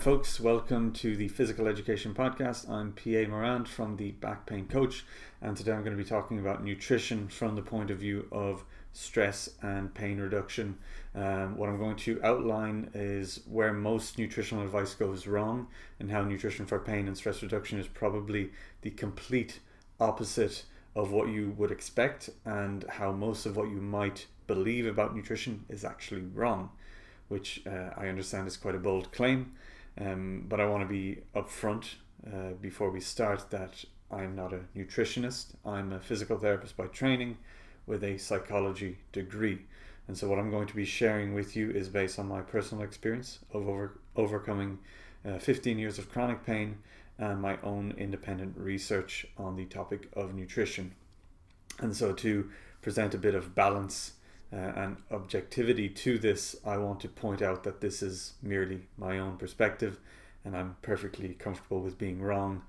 folks. Welcome to the Physical Education Podcast. I'm PA Morand from the Back Pain Coach, and today I'm going to be talking about nutrition from the point of view of stress and pain reduction. Um, what I'm going to outline is where most nutritional advice goes wrong, and how nutrition for pain and stress reduction is probably the complete opposite of what you would expect, and how most of what you might believe about nutrition is actually wrong which uh, I understand is quite a bold claim. Um, but I want to be upfront uh, before we start that I'm not a nutritionist. I'm a physical therapist by training with a psychology degree. And so, what I'm going to be sharing with you is based on my personal experience of over, overcoming uh, 15 years of chronic pain and my own independent research on the topic of nutrition. And so, to present a bit of balance uh, and objectivity to this, I want to point out that this is merely my own perspective, and I'm perfectly comfortable with being wrong,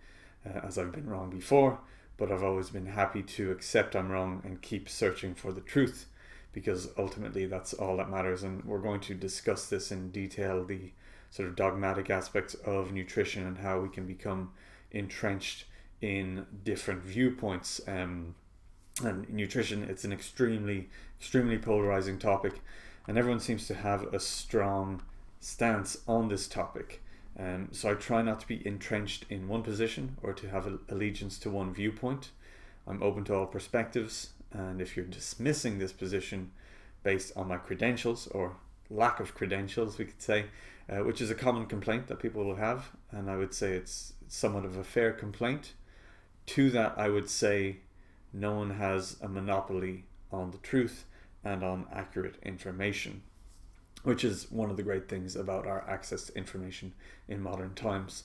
uh, as I've been wrong before. But I've always been happy to accept I'm wrong and keep searching for the truth, because ultimately that's all that matters. And we're going to discuss this in detail the sort of dogmatic aspects of nutrition and how we can become entrenched in different viewpoints. Um, and nutrition it's an extremely extremely polarizing topic. And everyone seems to have a strong stance on this topic. Um, so i try not to be entrenched in one position or to have allegiance to one viewpoint. I'm open to all perspectives. And if you're dismissing this position based on my credentials or lack of credentials we could say uh, which is a common complaint that people will have. And i would say it's somewhat of a fair complaint. To that i would say no one has a monopoly on the truth and on accurate information, which is one of the great things about our access to information in modern times.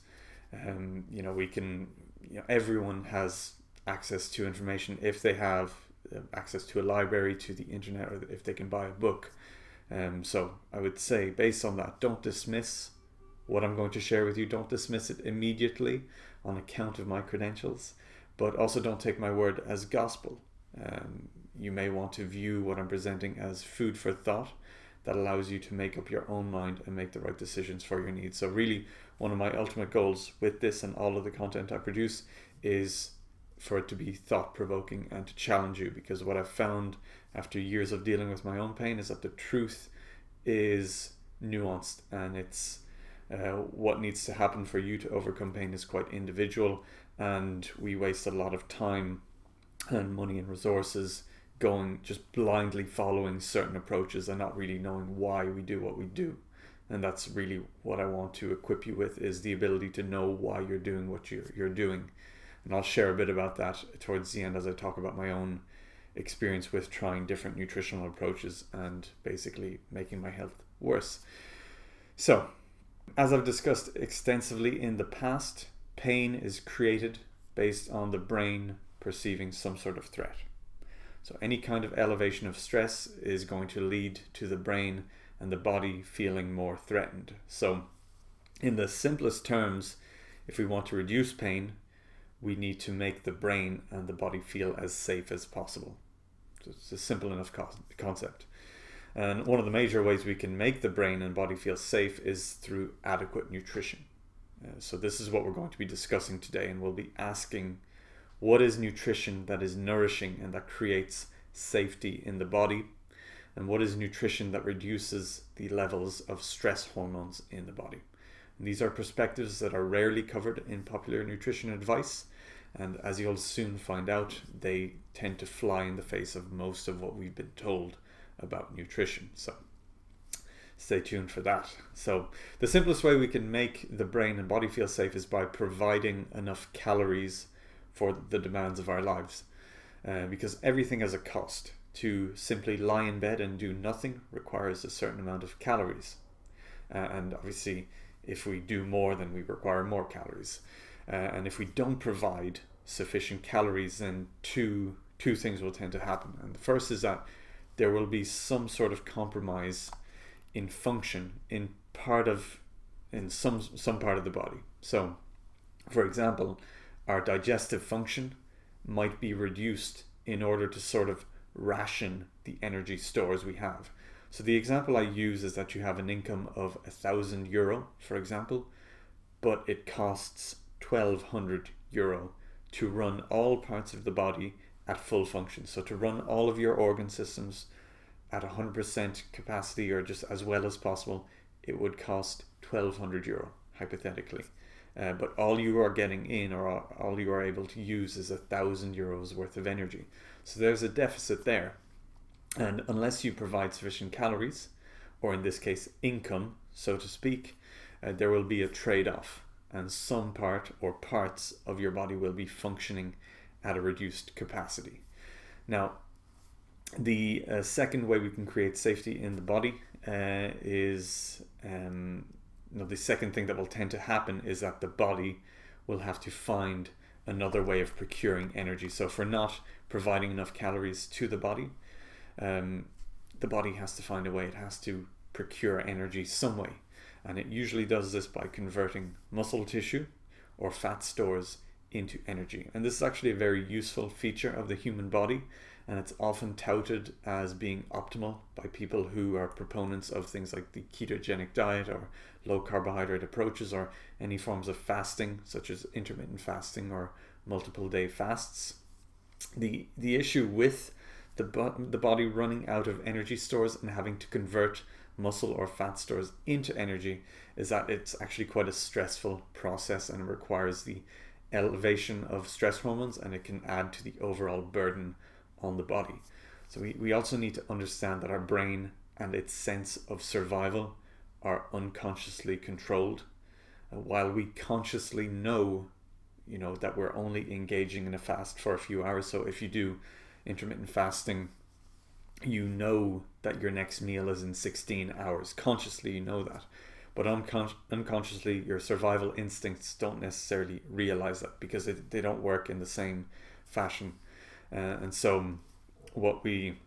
Um, you know, we can, you know, everyone has access to information if they have uh, access to a library, to the internet, or if they can buy a book. Um, so I would say, based on that, don't dismiss what I'm going to share with you. Don't dismiss it immediately on account of my credentials but also don't take my word as gospel. Um, you may want to view what I'm presenting as food for thought that allows you to make up your own mind and make the right decisions for your needs. So, really, one of my ultimate goals with this and all of the content I produce is for it to be thought provoking and to challenge you because what I've found after years of dealing with my own pain is that the truth is nuanced and it's uh, what needs to happen for you to overcome pain is quite individual and we waste a lot of time and money and resources going just blindly following certain approaches and not really knowing why we do what we do. And that's really what i want to equip you with is the ability to know why you're doing what you're, you're doing. And i'll share a bit about that towards the end as i talk about my own experience with trying different nutritional approaches and basically making my health worse. So as i've discussed extensively in the past pain is created based on the brain perceiving some sort of threat. So, any kind of elevation of stress is going to lead to the brain and the body feeling more threatened. So, in the simplest terms, if we want to reduce pain, we need to make the brain and the body feel as safe as possible. So it's a simple enough concept. And one of the major ways we can make the brain and body feel safe is through adequate nutrition. Uh, so, this is what we're going to be discussing today, and we'll be asking what is nutrition that is nourishing and that creates safety in the body, and what is nutrition that reduces the levels of stress hormones in the body. And these are perspectives that are rarely covered in popular nutrition advice, and as you'll soon find out, they tend to fly in the face of most of what we've been told about nutrition. So, stay tuned for that. So, the simplest way we can make the brain and body feel safe is by providing enough calories for the demands of our lives. Uh, because everything has a cost. To simply lie in bed and do nothing requires a certain amount of calories. Uh, and obviously, if we do more, then we require more calories. Uh, and if we don't provide sufficient calories, then two two things will tend to happen. And the first is that there will be some sort of compromise in function in part of in some some part of the body. So, for example, our digestive function might be reduced in order to sort of ration the energy stores we have. So the example I use is that you have an income of a thousand euro, for example, but it costs 1200 euro to run all parts of the body at full function. So to run all of your organ systems at 100% capacity or just as well as possible, it would cost 1200 euro hypothetically. Uh, but all you are getting in or all you are able to use is a thousand euros worth of energy. So there's a deficit there. And unless you provide sufficient calories, or in this case, income, so to speak, uh, there will be a trade off. And some part or parts of your body will be functioning at a reduced capacity. Now, the uh, second way we can create safety in the body uh, is um, you know, the second thing that will tend to happen is that the body will have to find another way of procuring energy. So if we're not providing enough calories to the body, um, the body has to find a way. It has to procure energy some way, and it usually does this by converting muscle tissue or fat stores into energy. And this is actually a very useful feature of the human body and it's often touted as being optimal by people who are proponents of things like the ketogenic diet or low carbohydrate approaches or any forms of fasting such as intermittent fasting or multiple day fasts. The the issue with the the body running out of energy stores and having to convert muscle or fat stores into energy is that it's actually quite a stressful process and requires the elevation of stress hormones and it can add to the overall burden on the body. So we, we also need to understand that our brain and its sense of survival are unconsciously controlled. Uh, while we consciously know, you know, that we're only engaging in a fast for a few hours. So if you do intermittent fasting, you know that your next meal is in 16 hours. Consciously, you know that. But uncon- unconsciously, your survival instincts don't necessarily realize that because it, they don't work in the same fashion. Uh, and so, what we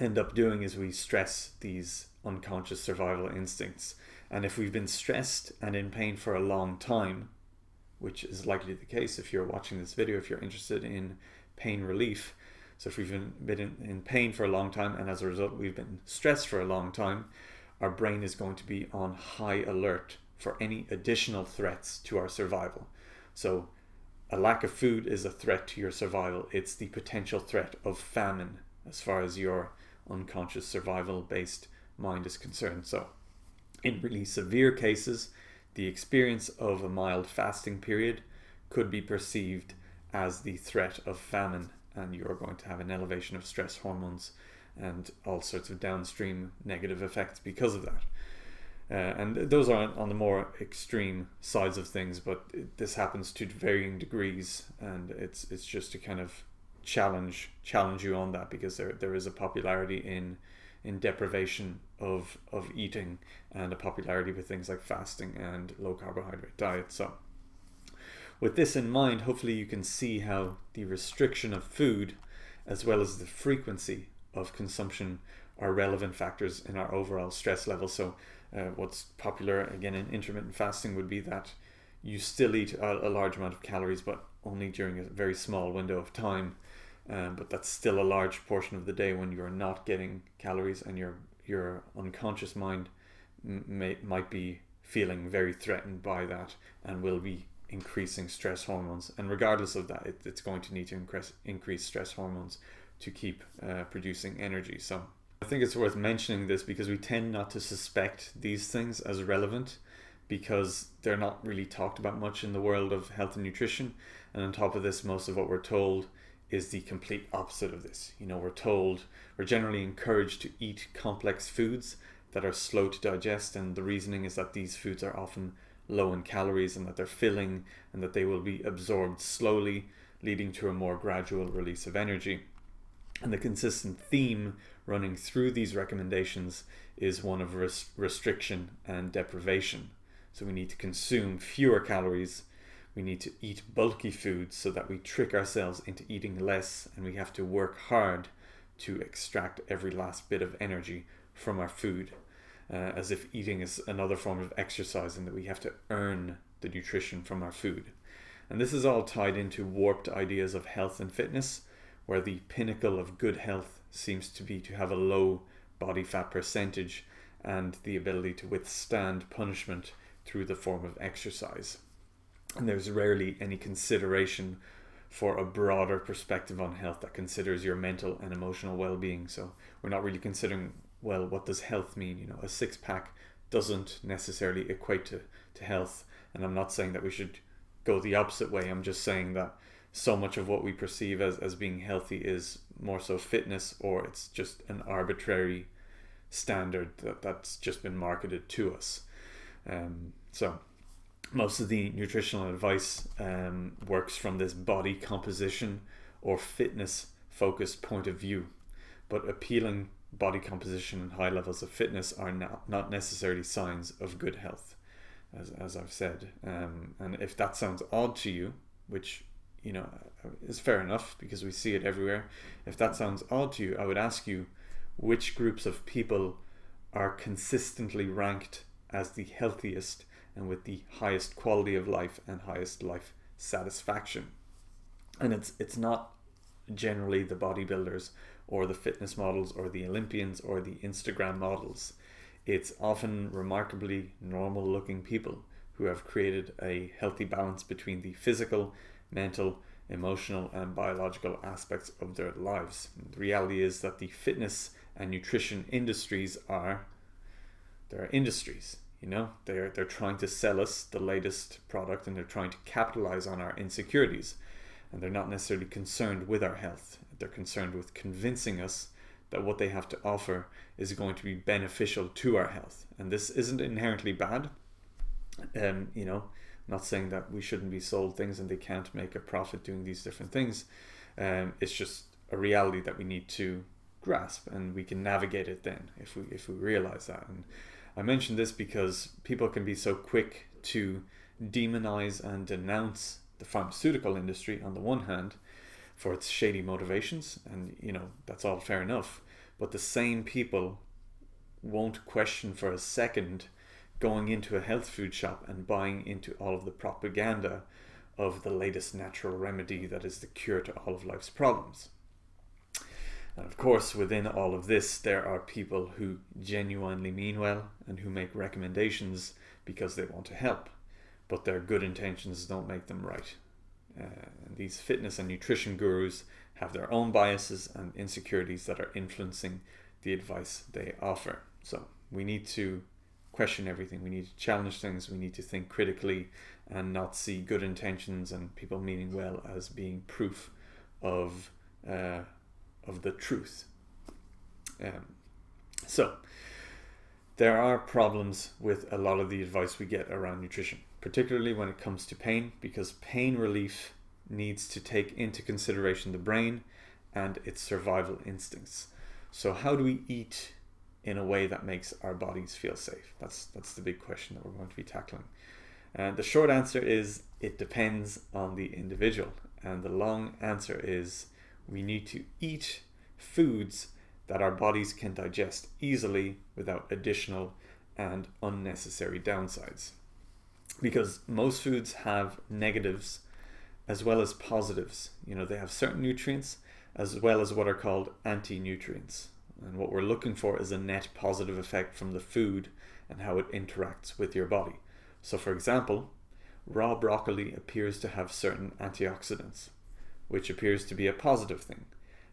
end up doing is we stress these unconscious survival instincts. And if we've been stressed and in pain for a long time, which is likely the case if you're watching this video, if you're interested in pain relief, so if we've been, been in, in pain for a long time and as a result we've been stressed for a long time, our brain is going to be on high alert for any additional threats to our survival. So a lack of food is a threat to your survival. It's the potential threat of famine as far as your unconscious survival based mind is concerned. So, in really severe cases, the experience of a mild fasting period could be perceived as the threat of famine, and you're going to have an elevation of stress hormones and all sorts of downstream negative effects because of that. Uh, and those are on the more extreme sides of things, but it, this happens to varying degrees, and it's it's just to kind of challenge challenge you on that because there there is a popularity in in deprivation of of eating and a popularity with things like fasting and low carbohydrate diet. So with this in mind, hopefully you can see how the restriction of food as well as the frequency of consumption are relevant factors in our overall stress level. So uh, what's popular again in intermittent fasting would be that you still eat a, a, large amount of calories, but only during a very small window of time. Um, but that's still a large portion of the day when you're not getting calories, and your your unconscious mind may, might be feeling very threatened by that, and will be increasing stress hormones. And regardless of that, it, it's going to need to increase increase stress hormones to keep uh, producing energy. So I think it's worth mentioning this because we tend not to suspect these things as relevant because they're not really talked about much in the world of health and nutrition. And on top of this, most of what we're told is the complete opposite of this. You know, we're told, we're generally encouraged to eat complex foods that are slow to digest, and the reasoning is that these foods are often low in calories and that they're filling and that they will be absorbed slowly, leading to a more gradual release of energy. And the consistent theme running through these recommendations is one of res- restriction and deprivation. So we need to consume fewer calories. We need to eat bulky foods so that we trick ourselves into eating less, and we have to work hard to extract every last bit of energy from our food, uh, as if eating is another form of exercise and that we have to earn the nutrition from our food. And this is all tied into warped ideas of health and fitness, where the pinnacle of good health seems to be to have a low body fat percentage and the ability to withstand punishment through the form of exercise. And there's rarely any consideration for a broader perspective on health that considers your mental and emotional well-being. So we're not really considering well what does health mean? You know, a six pack doesn't necessarily equate to, to health. And I'm not saying that we should go the opposite way. I'm just saying that so much of what we perceive as, as being healthy is more so fitness or it's just an arbitrary standard that, that's just been marketed to us. Um, so most of the nutritional advice um, works from this body composition or fitness focused point of view, but appealing body composition and high levels of fitness are not, not necessarily signs of good health, as, as I've said. Um, and if that sounds odd to you, which you know is fair enough because we see it everywhere, if that sounds odd to you, I would ask you which groups of people are consistently ranked as the healthiest and with the highest quality of life and highest life satisfaction. And it's it's not generally the bodybuilders or the fitness models or the Olympians or the Instagram models. It's often remarkably normal looking people who have created a healthy balance between the physical, mental, emotional, and biological aspects of their lives. The reality is that the fitness and nutrition industries are there are industries you know? They're they're trying to sell us the latest product and they're trying to capitalize on our insecurities. And they're not necessarily concerned with our health. They're concerned with convincing us that what they have to offer is going to be beneficial to our health. And this isn't inherently bad. Um you know not saying that we shouldn't be sold things and they can't make a profit doing these different things. Um it's just a reality that we need to grasp and we can navigate it then if we if we realize that. And I mention this because people can be so quick to demonize and denounce the pharmaceutical industry on the one hand for its shady motivations and you know that's all fair enough. But the same people won't question for a second going into a health food shop and buying into all of the propaganda of the latest natural remedy that is the cure to all of life's problems and of course, within all of this, there are people who genuinely mean well and who make recommendations because they want to help, but their good intentions don't make them right. Uh, these fitness and nutrition gurus have their own biases and insecurities that are influencing the advice they offer. So we need to question everything. We need to challenge things. We need to think critically and not see good intentions and people meaning well as being proof of uh, of the truth. Um, so, there are problems with a lot of the advice we get around nutrition, particularly when it comes to pain, because pain relief needs to take into consideration the brain and its survival instincts. So, how do we eat in a way that makes our bodies feel safe? That's that's the big question that we're going to be tackling. And the short answer is it depends on the individual, and the long answer is we need to eat foods that our bodies can digest easily without additional and unnecessary downsides. Because most foods have negatives as well as positives. You know, they have certain nutrients as well as what are called anti nutrients. And what we're looking for is a net positive effect from the food and how it interacts with your body. So, for example, raw broccoli appears to have certain antioxidants, which appears to be a positive thing.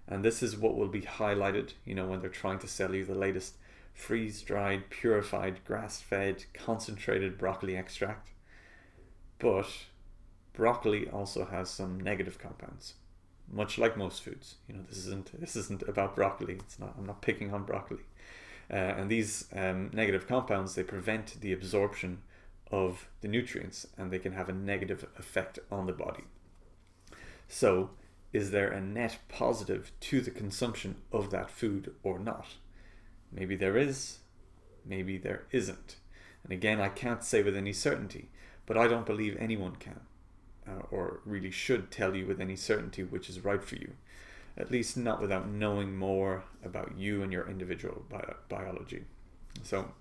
And this is what will be highlighted, you know, when they're trying to sell you the latest freeze dried, purified, grass fed, concentrated broccoli extract. But broccoli also has some negative compounds, much like most foods. You know, this isn't this isn't about broccoli. It's not. I'm not picking on broccoli. Uh, and these um, negative compounds they prevent the absorption of the nutrients, and they can have a negative effect on the body. So is there a net positive to the consumption of that food or not? Maybe there is, maybe there isn't. And again, I can't say with any certainty, but I don't believe anyone can, uh, or really should tell you with any certainty which is right for you. At least not without knowing more about you and your individual bi- biology. So,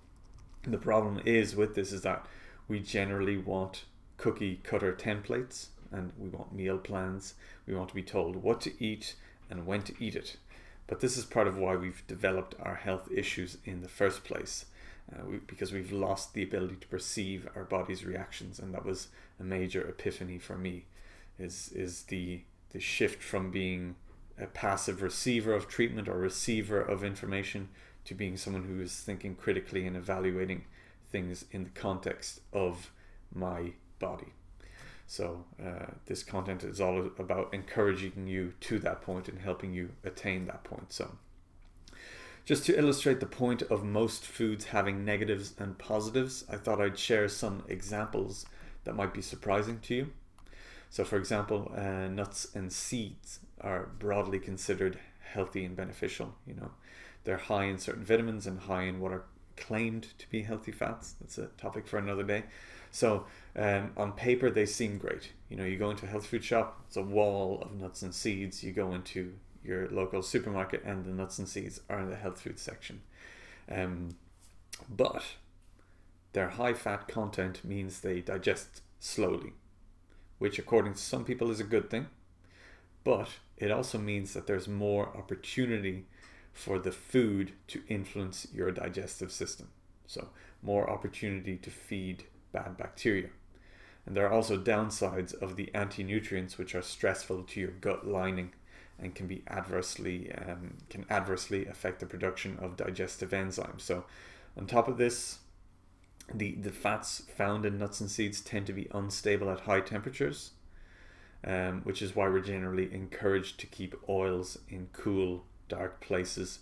the problem is with this is that we generally want cookie cutter templates and we want meal plans. We want to be told what to eat and when to eat it. But this is part of why we've developed our health issues in the first place. Uh, we, because we've lost the ability to perceive our body's reactions, and that was a major epiphany for me. Is is the the shift from being a passive receiver of treatment or receiver of information to being someone who is thinking critically and evaluating things in the context of my body. So, uh, this content is all about encouraging you to that point and helping you attain that point. So, just to illustrate the point of most foods having negatives and positives, I thought I'd share some examples that might be surprising to you. So, for example, uh, nuts and seeds are broadly considered healthy and beneficial. You know, they're high in certain vitamins and high in what are claimed to be healthy fats. That's a topic for another day. So um, on paper, they seem great. You know, you go into a health food shop, it's a wall of nuts and seeds. You go into your local supermarket, and the nuts and seeds are in the health food section. Um, but their high fat content means they digest slowly, which, according to some people, is a good thing. But it also means that there's more opportunity for the food to influence your digestive system. So, more opportunity to feed bad bacteria. And there are also downsides of the anti nutrients, which are stressful to your gut lining and can be adversely um, can adversely affect the production of digestive enzymes. So, on top of this, the the fats found in nuts and seeds tend to be unstable at high temperatures, um, which is why we're generally encouraged to keep oils in cool, dark places,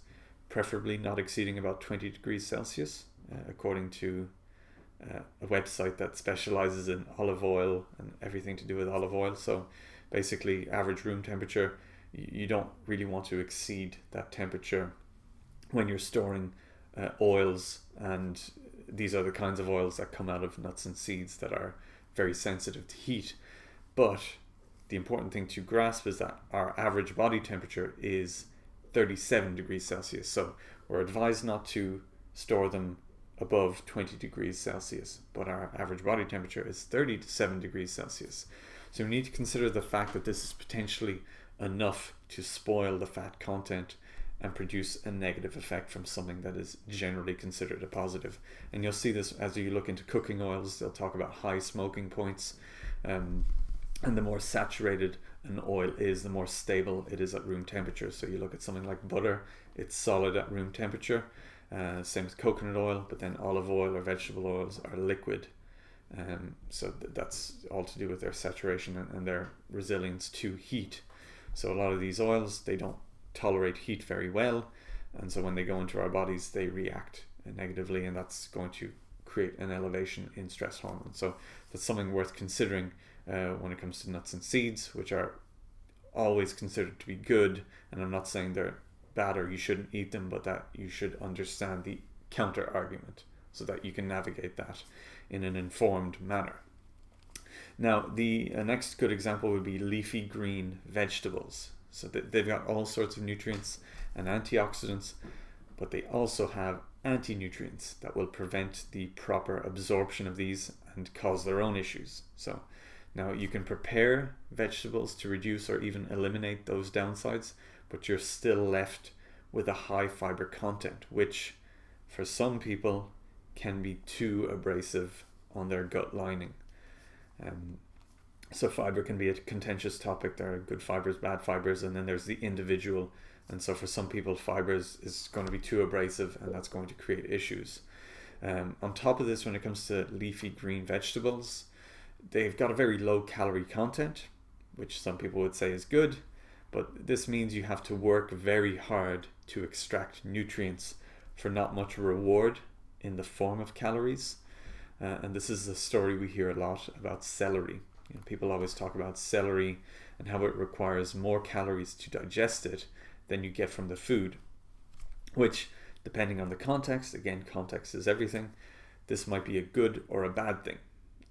preferably not exceeding about 20 degrees Celsius, uh, according to uh, a website that specializes in olive oil and everything to do with olive oil. So basically, average room temperature, you don't really want to exceed that temperature when you're storing uh, oils and these are the kinds of oils that come out of nuts and seeds that are very sensitive to heat. But the important thing to grasp is that our average body temperature is 37 degrees Celsius. So we're advised not to store them above 20 degrees Celsius, but our average body temperature is 37 degrees Celsius. So we need to consider the fact that this is potentially enough to spoil the fat content and produce a negative effect from something that is generally considered a positive. And you'll see this as you look into cooking oils, they'll talk about high smoking points. Um, and the more saturated an oil is, the more stable it is at room temperature. So you look at something like butter, it's solid at room temperature. Uh, same with coconut oil, but then olive oil or vegetable oils are liquid. Um, so th- that's all to do with their saturation and, and their resilience to heat. So a lot of these oils they don't tolerate heat very well, and so when they go into our bodies, they react negatively, and that's going to create an elevation in stress hormones. So that's something worth considering uh, when it comes to nuts and seeds, which are always considered to be good. And I'm not saying they're bad or you shouldn't eat them, but that you should understand the counter argument so that you can navigate that in an informed manner. Now, the uh, next good example would be leafy green vegetables. So they've got all sorts of nutrients and antioxidants, but they also have anti nutrients that will prevent the proper absorption of these and cause their own issues. So now you can prepare vegetables to reduce or even eliminate those downsides, but you're still left with a high fiber content, which for some people can be too abrasive on their gut lining. Um, so fiber can be a contentious topic. There are good fibers, bad fibers, and then there's the individual. And so for some people, fibers is going to be too abrasive, and that's going to create issues. Um, on top of this, when it comes to leafy green vegetables, they've got a very low calorie content, which some people would say is good. But this means you have to work very hard to extract nutrients for not much reward in the form of calories. Uh, and this is a story we hear a lot about celery. You know, people always talk about celery and how it requires more calories to digest it than you get from the food, which, depending on the context, again, context is everything, this might be a good or a bad thing.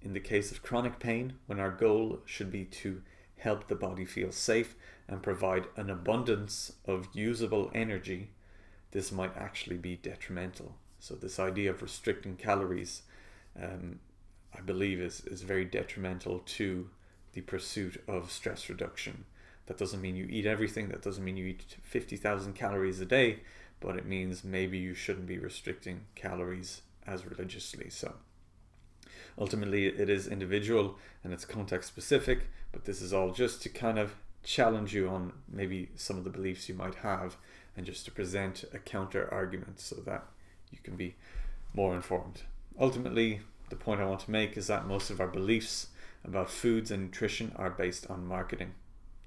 In the case of chronic pain, when our goal should be to help the body feel safe and provide an abundance of usable energy, this might actually be detrimental. So, this idea of restricting calories, um, I believe, is, is very detrimental to the pursuit of stress reduction. That doesn't mean you eat everything. That doesn't mean you eat 50,000 calories a day, but it means maybe you shouldn't be restricting calories as religiously. So ultimately, it is individual and it's context specific, but this is all just to kind of challenge you on maybe some of the beliefs you might have and just to present a counter argument so that you can be more informed. Ultimately, the point I want to make is that most of our beliefs about foods and nutrition are based on marketing.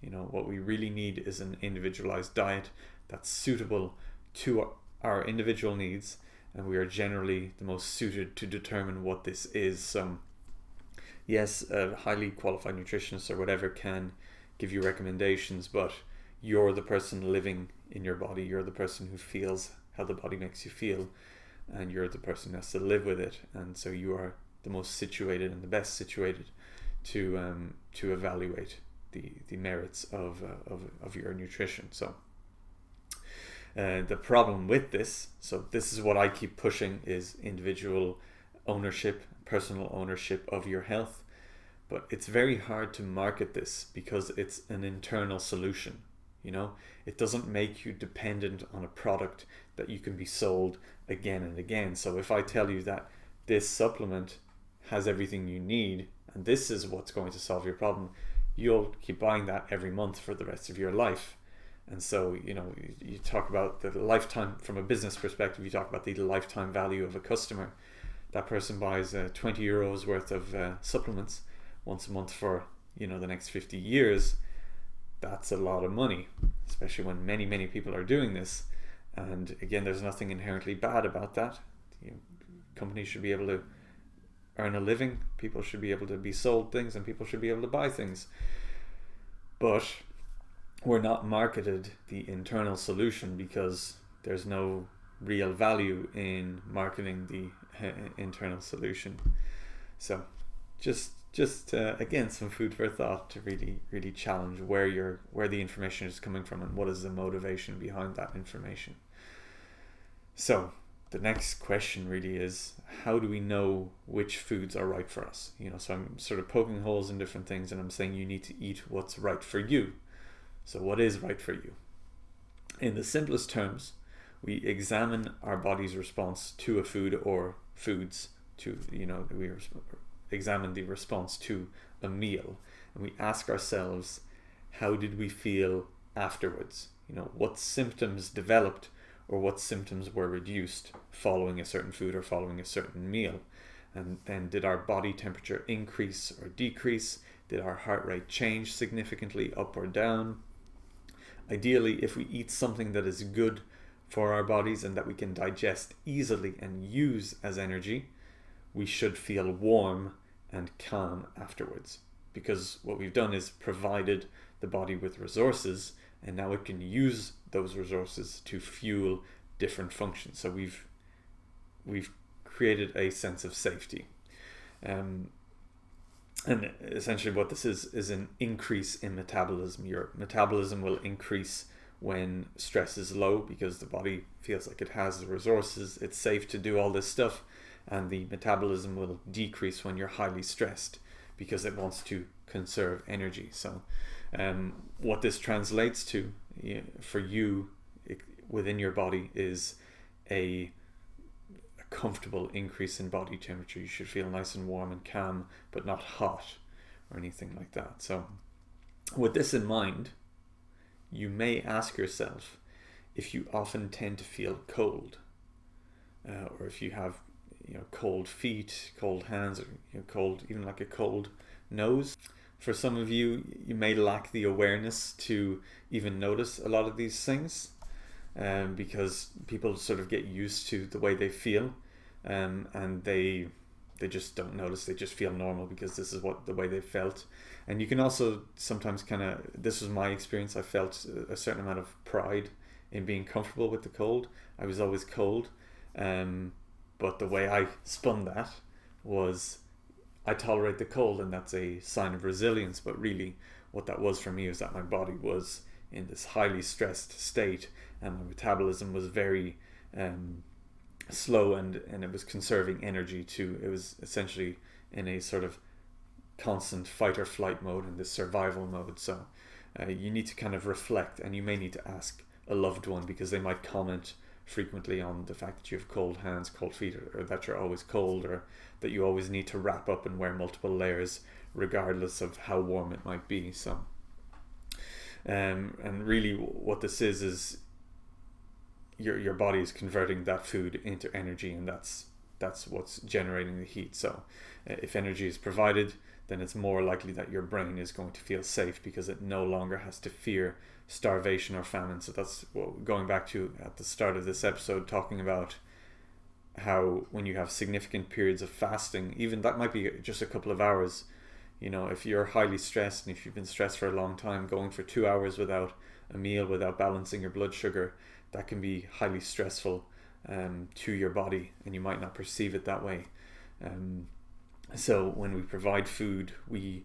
You know, what we really need is an individualized diet that's suitable to our individual needs, and we are generally the most suited to determine what this is. So, yes, a highly qualified nutritionist or whatever can give you recommendations, but you're the person living in your body, you're the person who feels how the body makes you feel, and you're the person who has to live with it, and so you are the most situated and the best situated to um, to evaluate the the merits of uh, of, of your nutrition. So. Uh, the problem with this, so this is what I keep pushing, is individual ownership, personal ownership of your health. But it's very hard to market this because it's an internal solution. You know, it doesn't make you dependent on a product that you can be sold again and again. So if I tell you that this supplement has everything you need and this is what's going to solve your problem, you'll keep buying that every month for the rest of your life. And so, you know, you, talk about the lifetime from a business perspective, you talk about the lifetime value of a customer. That person buys uh, 20 euros worth of uh, supplements once a month for, you know, the next 50 years. That's a lot of money, especially when many, many people are doing this. And again, there's nothing inherently bad about that. You know, companies should be able to earn a living. People should be able to be sold things, and people should be able to buy things. But we're not marketed the internal solution because there's no real value in marketing the internal solution. So, just just uh, again some food for thought to really really challenge where your where the information is coming from and what is the motivation behind that information. So, the next question really is how do we know which foods are right for us? You know so i'm sort of poking holes in different things and i'm saying you need to eat what's right for you. So what is right for you? In the simplest terms we examine our body's response to a food or foods to you know we examine the response to a meal and we ask ourselves how did we feel afterwards you know what symptoms developed or what symptoms were reduced following a certain food or following a certain meal. And then did our body temperature increase or decrease? Did our heart rate change significantly up or down? Ideally, if we eat something that is good for our bodies and that we can digest easily and use as energy, we should feel warm and calm afterwards. Because what we've done is provided the body with resources and now it can use those resources to fuel different functions. So we've we've created a sense of safety. Um, and essentially what this is is an increase in metabolism. Your metabolism will increase when stress is low because the body feels like it has the resources, it's safe to do all this stuff, and the metabolism will decrease when you're highly stressed because it wants to conserve energy. So um, what this translates to for you within your body is a, comfortable increase in body temperature. You should feel nice and warm and calm, but not hot or anything like that. So, with this in mind, you may ask yourself if you often tend to feel cold, uh, or if you have you know cold feet, cold hands, or you know, cold even like a cold nose. For some of you, you may lack the awareness to even notice a lot of these things um, because people sort of get used to the way they feel um, and they they just don't notice. They just feel normal because this is what the way they felt. And you can also sometimes kind of this was my experience i felt a certain amount of pride in being comfortable with the cold. I was always cold um, but the way i spun that was I tolerate the cold and that's a sign of resilience. But really, what that was for me was that my body was in this highly stressed state and my metabolism was very um, slow and, and it was conserving energy too. It was essentially in a sort of constant fight or flight mode in this survival mode. So uh, you need to kind of reflect and you may need to ask a loved one because they might comment frequently on the fact that you have cold hands, cold feet, or, that you're always cold, or that you always need to wrap up and wear multiple layers, regardless of how warm it might be. So, um, and really, what this is is your your body is converting that food into energy, and that's that's what's generating the heat. So, uh, if energy is provided, then it's more likely that your brain is going to feel safe because it no longer has to fear starvation or famine. So that's what going back to at the start of this episode, talking about how when you have significant periods of fasting, even that might be just a couple of hours. You know, if you're highly stressed and if you've been stressed for a long time, going for two hours without a meal, without balancing your blood sugar, that can be highly stressful um, to your body, and you might not perceive it that way. Um, so when we provide food, we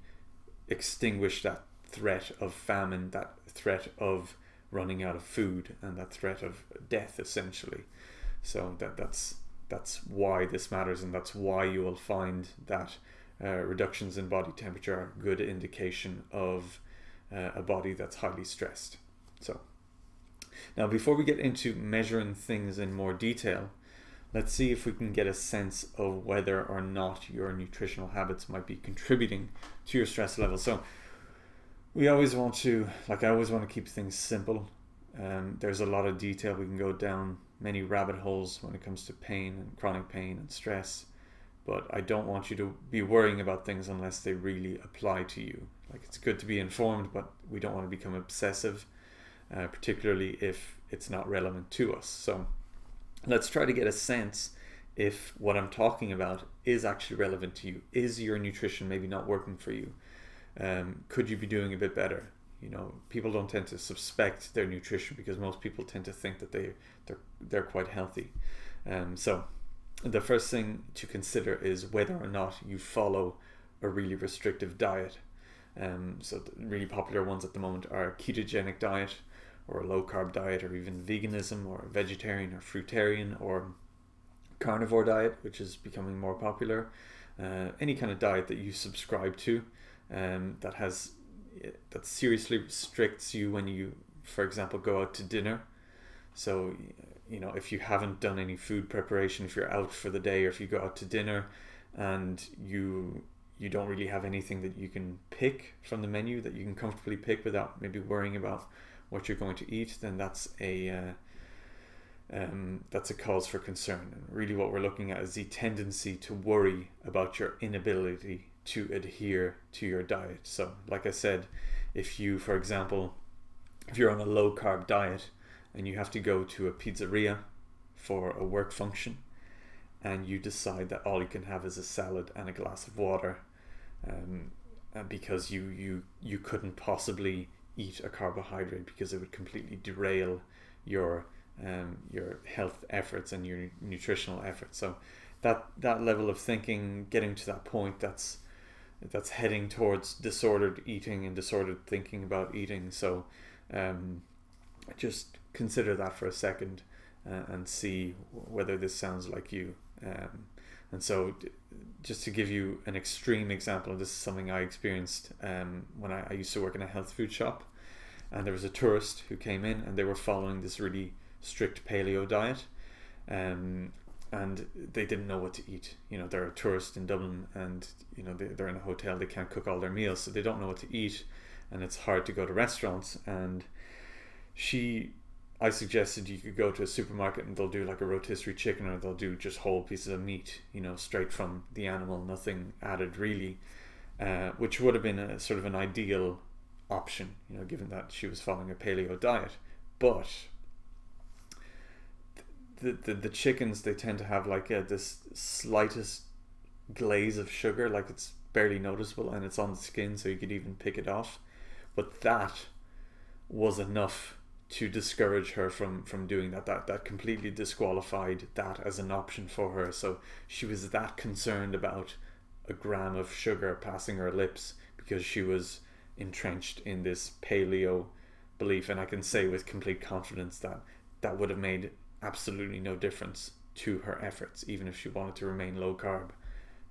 extinguish that threat of famine, that threat of running out of food, and that threat of death, essentially. So that that's that's why this matters, and that's why you will find that uh, reductions in body temperature are a good indication of uh, a body that's highly stressed. So. Now, before we get into measuring things in more detail, let's see if we can get a sense of whether or not your nutritional habits might be contributing to your stress level. So, we always want to, like, I always want to keep things simple. Um, there's a lot of detail. We can go down many rabbit holes when it comes to pain and chronic pain and stress. But I don't want you to be worrying about things unless they really apply to you. Like, it's good to be informed, but we don't want to become obsessive uh, particularly if it's not relevant to us. So let's try to get a sense if what I'm talking about is actually relevant to you. Is your nutrition maybe not working for you? Um, could you be doing a bit better? You know, people don't tend to suspect their nutrition because most people tend to think that they they're they're quite healthy. Um, so the first thing to consider is whether or not you follow a really restrictive diet. Um, so really popular ones at the moment are ketogenic diet, or a low carb diet or even veganism or vegetarian or fruitarian or carnivore diet, which is becoming more popular. Uh, any kind of diet that you subscribe to um, that has that seriously restricts you when you, for example, go out to dinner. So, you know, if you haven't done any food preparation, if you're out for the day, or if you go out to dinner and you you don't really have anything that you can pick from the menu that you can comfortably pick without maybe worrying about what you're going to eat, then that's a uh, um, that's a cause for concern. And really, what we're looking at is the tendency to worry about your inability to adhere to your diet. So, like I said, if you, for example, if you're on a low carb diet and you have to go to a pizzeria for a work function, and you decide that all you can have is a salad and a glass of water, um, because you you you couldn't possibly eat a carbohydrate because it would completely derail your um, your health efforts and your nutritional efforts. So that that level of thinking, getting to that point, that's that's heading towards disordered eating and disordered thinking about eating. So um, just consider that for a second uh, and see whether this sounds like you. Um, and so, just to give you an extreme example, this is something I experienced um, when I, I, used to work in a health food shop. And there was a tourist who came in and they were following this really strict paleo diet. Um, and they didn't know what to eat. You know, they're a tourist in Dublin and, you know, they, they're in a hotel, they can't cook all their meals, so they don't know what to eat. And it's hard to go to restaurants. And she I suggested you could go to a supermarket and they'll do like a rotisserie chicken or they'll do just whole pieces of meat, you know, straight from the animal, nothing added really, uh, which would have been a sort of an ideal option, you know, given that she was following a paleo diet. But the, the, the chickens, they tend to have like a, this slightest glaze of sugar, like it's barely noticeable and it's on the skin, so you could even pick it off. But that was enough to discourage her from from doing that. That that completely disqualified that as an option for her. So she was that concerned about a gram of sugar passing her lips because she was entrenched in this paleo belief. And i can say with complete confidence that that would have made absolutely no difference to her efforts even if she wanted to remain low carb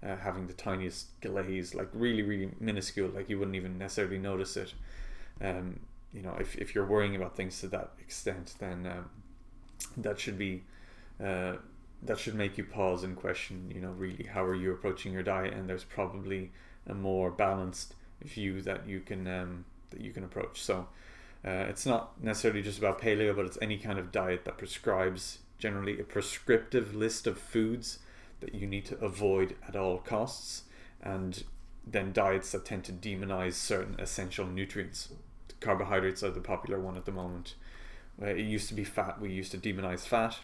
uh, having the tiniest glaze like really really minuscule like you wouldn't even necessarily notice it um, you know, if, if you're worrying about things to that extent, then um, that should be uh, that should make you pause and question, you know, really how are you approaching your diet? And there's probably a more balanced view that you can um, that you can approach. So uh, it's not necessarily just about paleo, but it's any kind of diet that prescribes generally a prescriptive list of foods that you need to avoid at all costs, and then diets that tend to demonize certain essential nutrients. Carbohydrates are the popular one at the moment. Uh, it used to be fat. We used to demonize fat,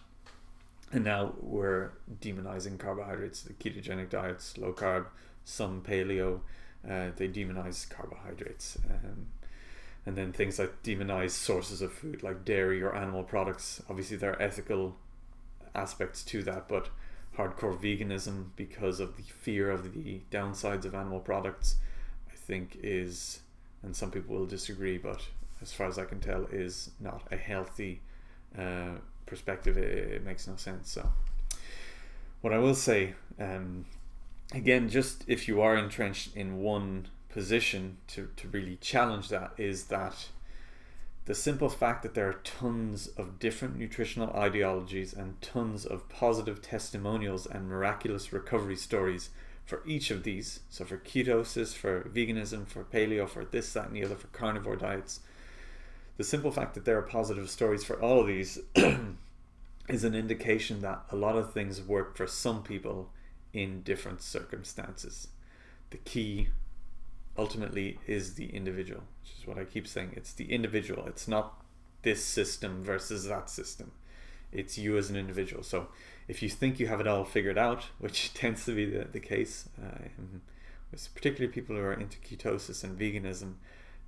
and now we're demonizing carbohydrates. The ketogenic diets, low carb, some paleo, uh, they demonize carbohydrates. Um, and then things like demonize sources of food like dairy or animal products. Obviously, there are ethical aspects to that, but hardcore veganism because of the fear of the downsides of animal products, I think is, and some people will disagree, but as far as I can tell, is not a healthy uh, perspective. It, it, makes no sense. So, what I will say, um, again, just if you are entrenched in one position to, to really challenge that is that the simple fact that there are tons of different nutritional ideologies and tons of positive testimonials and miraculous recovery stories for each of these so for ketosis for veganism for paleo for this that and the other for carnivore diets the simple fact that there are positive stories for all of these is an indication that a lot of things work for some people in different circumstances. The key ultimately is the individual, which is what I keep saying. It's the individual. It's not this system versus that system. It's you as an individual. So if you think you have it all figured out, which tends to be the, the case, uh, particularly people who are into ketosis and veganism,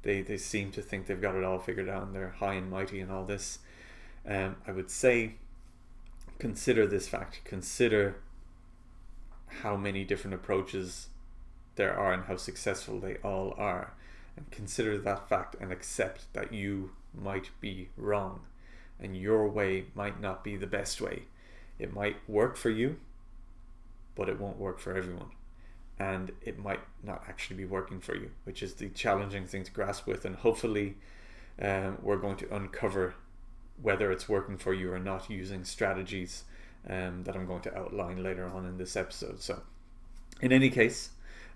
they, they seem to think they've got it all figured out and they're high and mighty and all this. Um, I would say consider this fact. Consider how many different approaches there are and how successful they all are. And consider that fact and accept that you might be wrong and your way might not be the best way. It might work for you, but it won't work for everyone. And it might not actually be working for you, which is the challenging thing to grasp with. And hopefully, um, we're going to uncover whether it's working for you or not using strategies um, that I'm going to outline later on in this episode. So, in any case,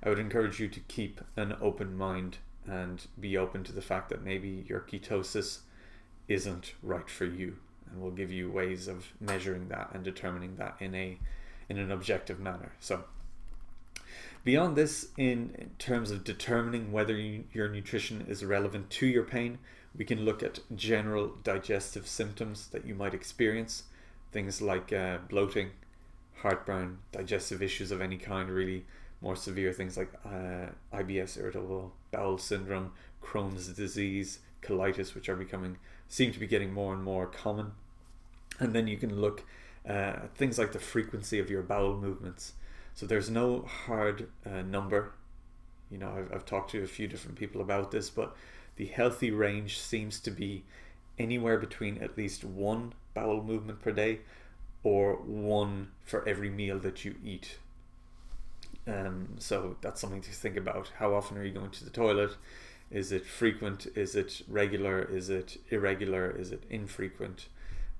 I would encourage you to keep an open mind and be open to the fact that maybe your ketosis isn't right for you and we'll give you ways of measuring that and determining that in a in an objective manner. So beyond this in, terms of determining whether you, your nutrition is relevant to your pain we can look at general digestive symptoms that you might experience. Things like uh, bloating heartburn digestive issues of any kind really more severe things like uh, IBS, irritable bowel syndrome, Crohn's disease, colitis, which are becoming seem to be getting more and more common. And then you can look uh, at things like the frequency of your bowel movements. So there's no hard uh, number. You know, I've, I've talked to a few different people about this, but the healthy range seems to be anywhere between at least one bowel movement per day or one for every meal that you eat um, so that's something to think about. How often are you going to the toilet? Is it frequent? Is it regular? Is it irregular? Is it infrequent?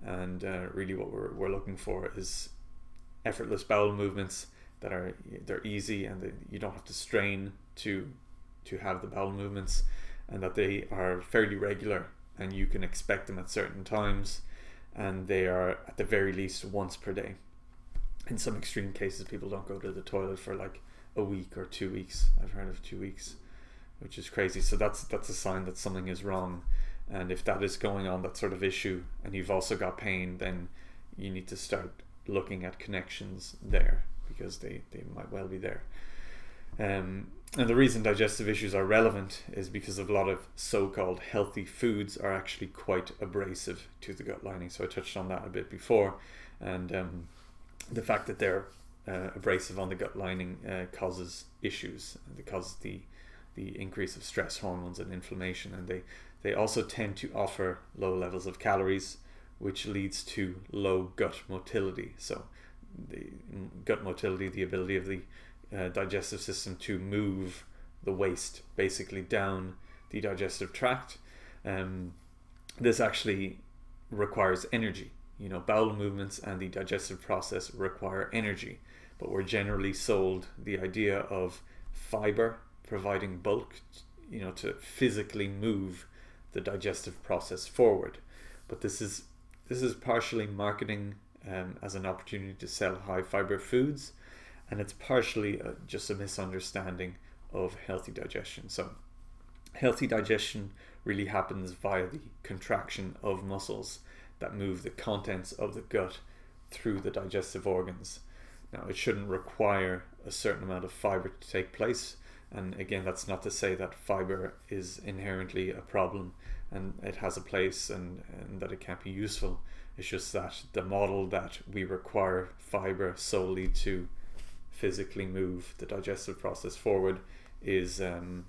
And uh, really, what we're, we're looking for is effortless bowel movements that are they're easy and they, you don't have to strain to to have the bowel movements, and that they are fairly regular and you can expect them at certain times, and they are at the very least once per day in some extreme cases, people don't go to the toilet for like a week or two weeks. I've heard of two weeks, which is crazy. So that's that's a sign that something is wrong. And if that is going on, that sort of issue, and you've also got pain, then you need to start looking at connections there because they, they might well be there. Um, and the reason digestive issues are relevant is because of a lot of so-called healthy foods are actually quite abrasive to the gut lining. So I touched on that a bit before, and um, the fact that they're uh, abrasive on the gut lining uh, causes issues. It causes the the increase of stress hormones and inflammation, and they they also tend to offer low levels of calories, which leads to low gut motility. So, the gut motility, the ability of the uh, digestive system to move the waste basically down the digestive tract. Um, this actually requires energy. You know, bowel movements and the digestive process require energy, but we're generally sold the idea of fiber providing bulk, you know, to physically move the digestive process forward. But this is this is partially marketing um, as an opportunity to sell high fiber foods, and it's partially uh, just a misunderstanding of healthy digestion. So, healthy digestion really happens via the contraction of muscles that move the contents of the gut through the digestive organs. Now, it shouldn't require a certain amount of fiber to take place. And again, that's not to say that fiber is inherently a problem and it has a place and, and that it can't be useful. It's just that the model that we require fiber solely to physically move the digestive process forward is um,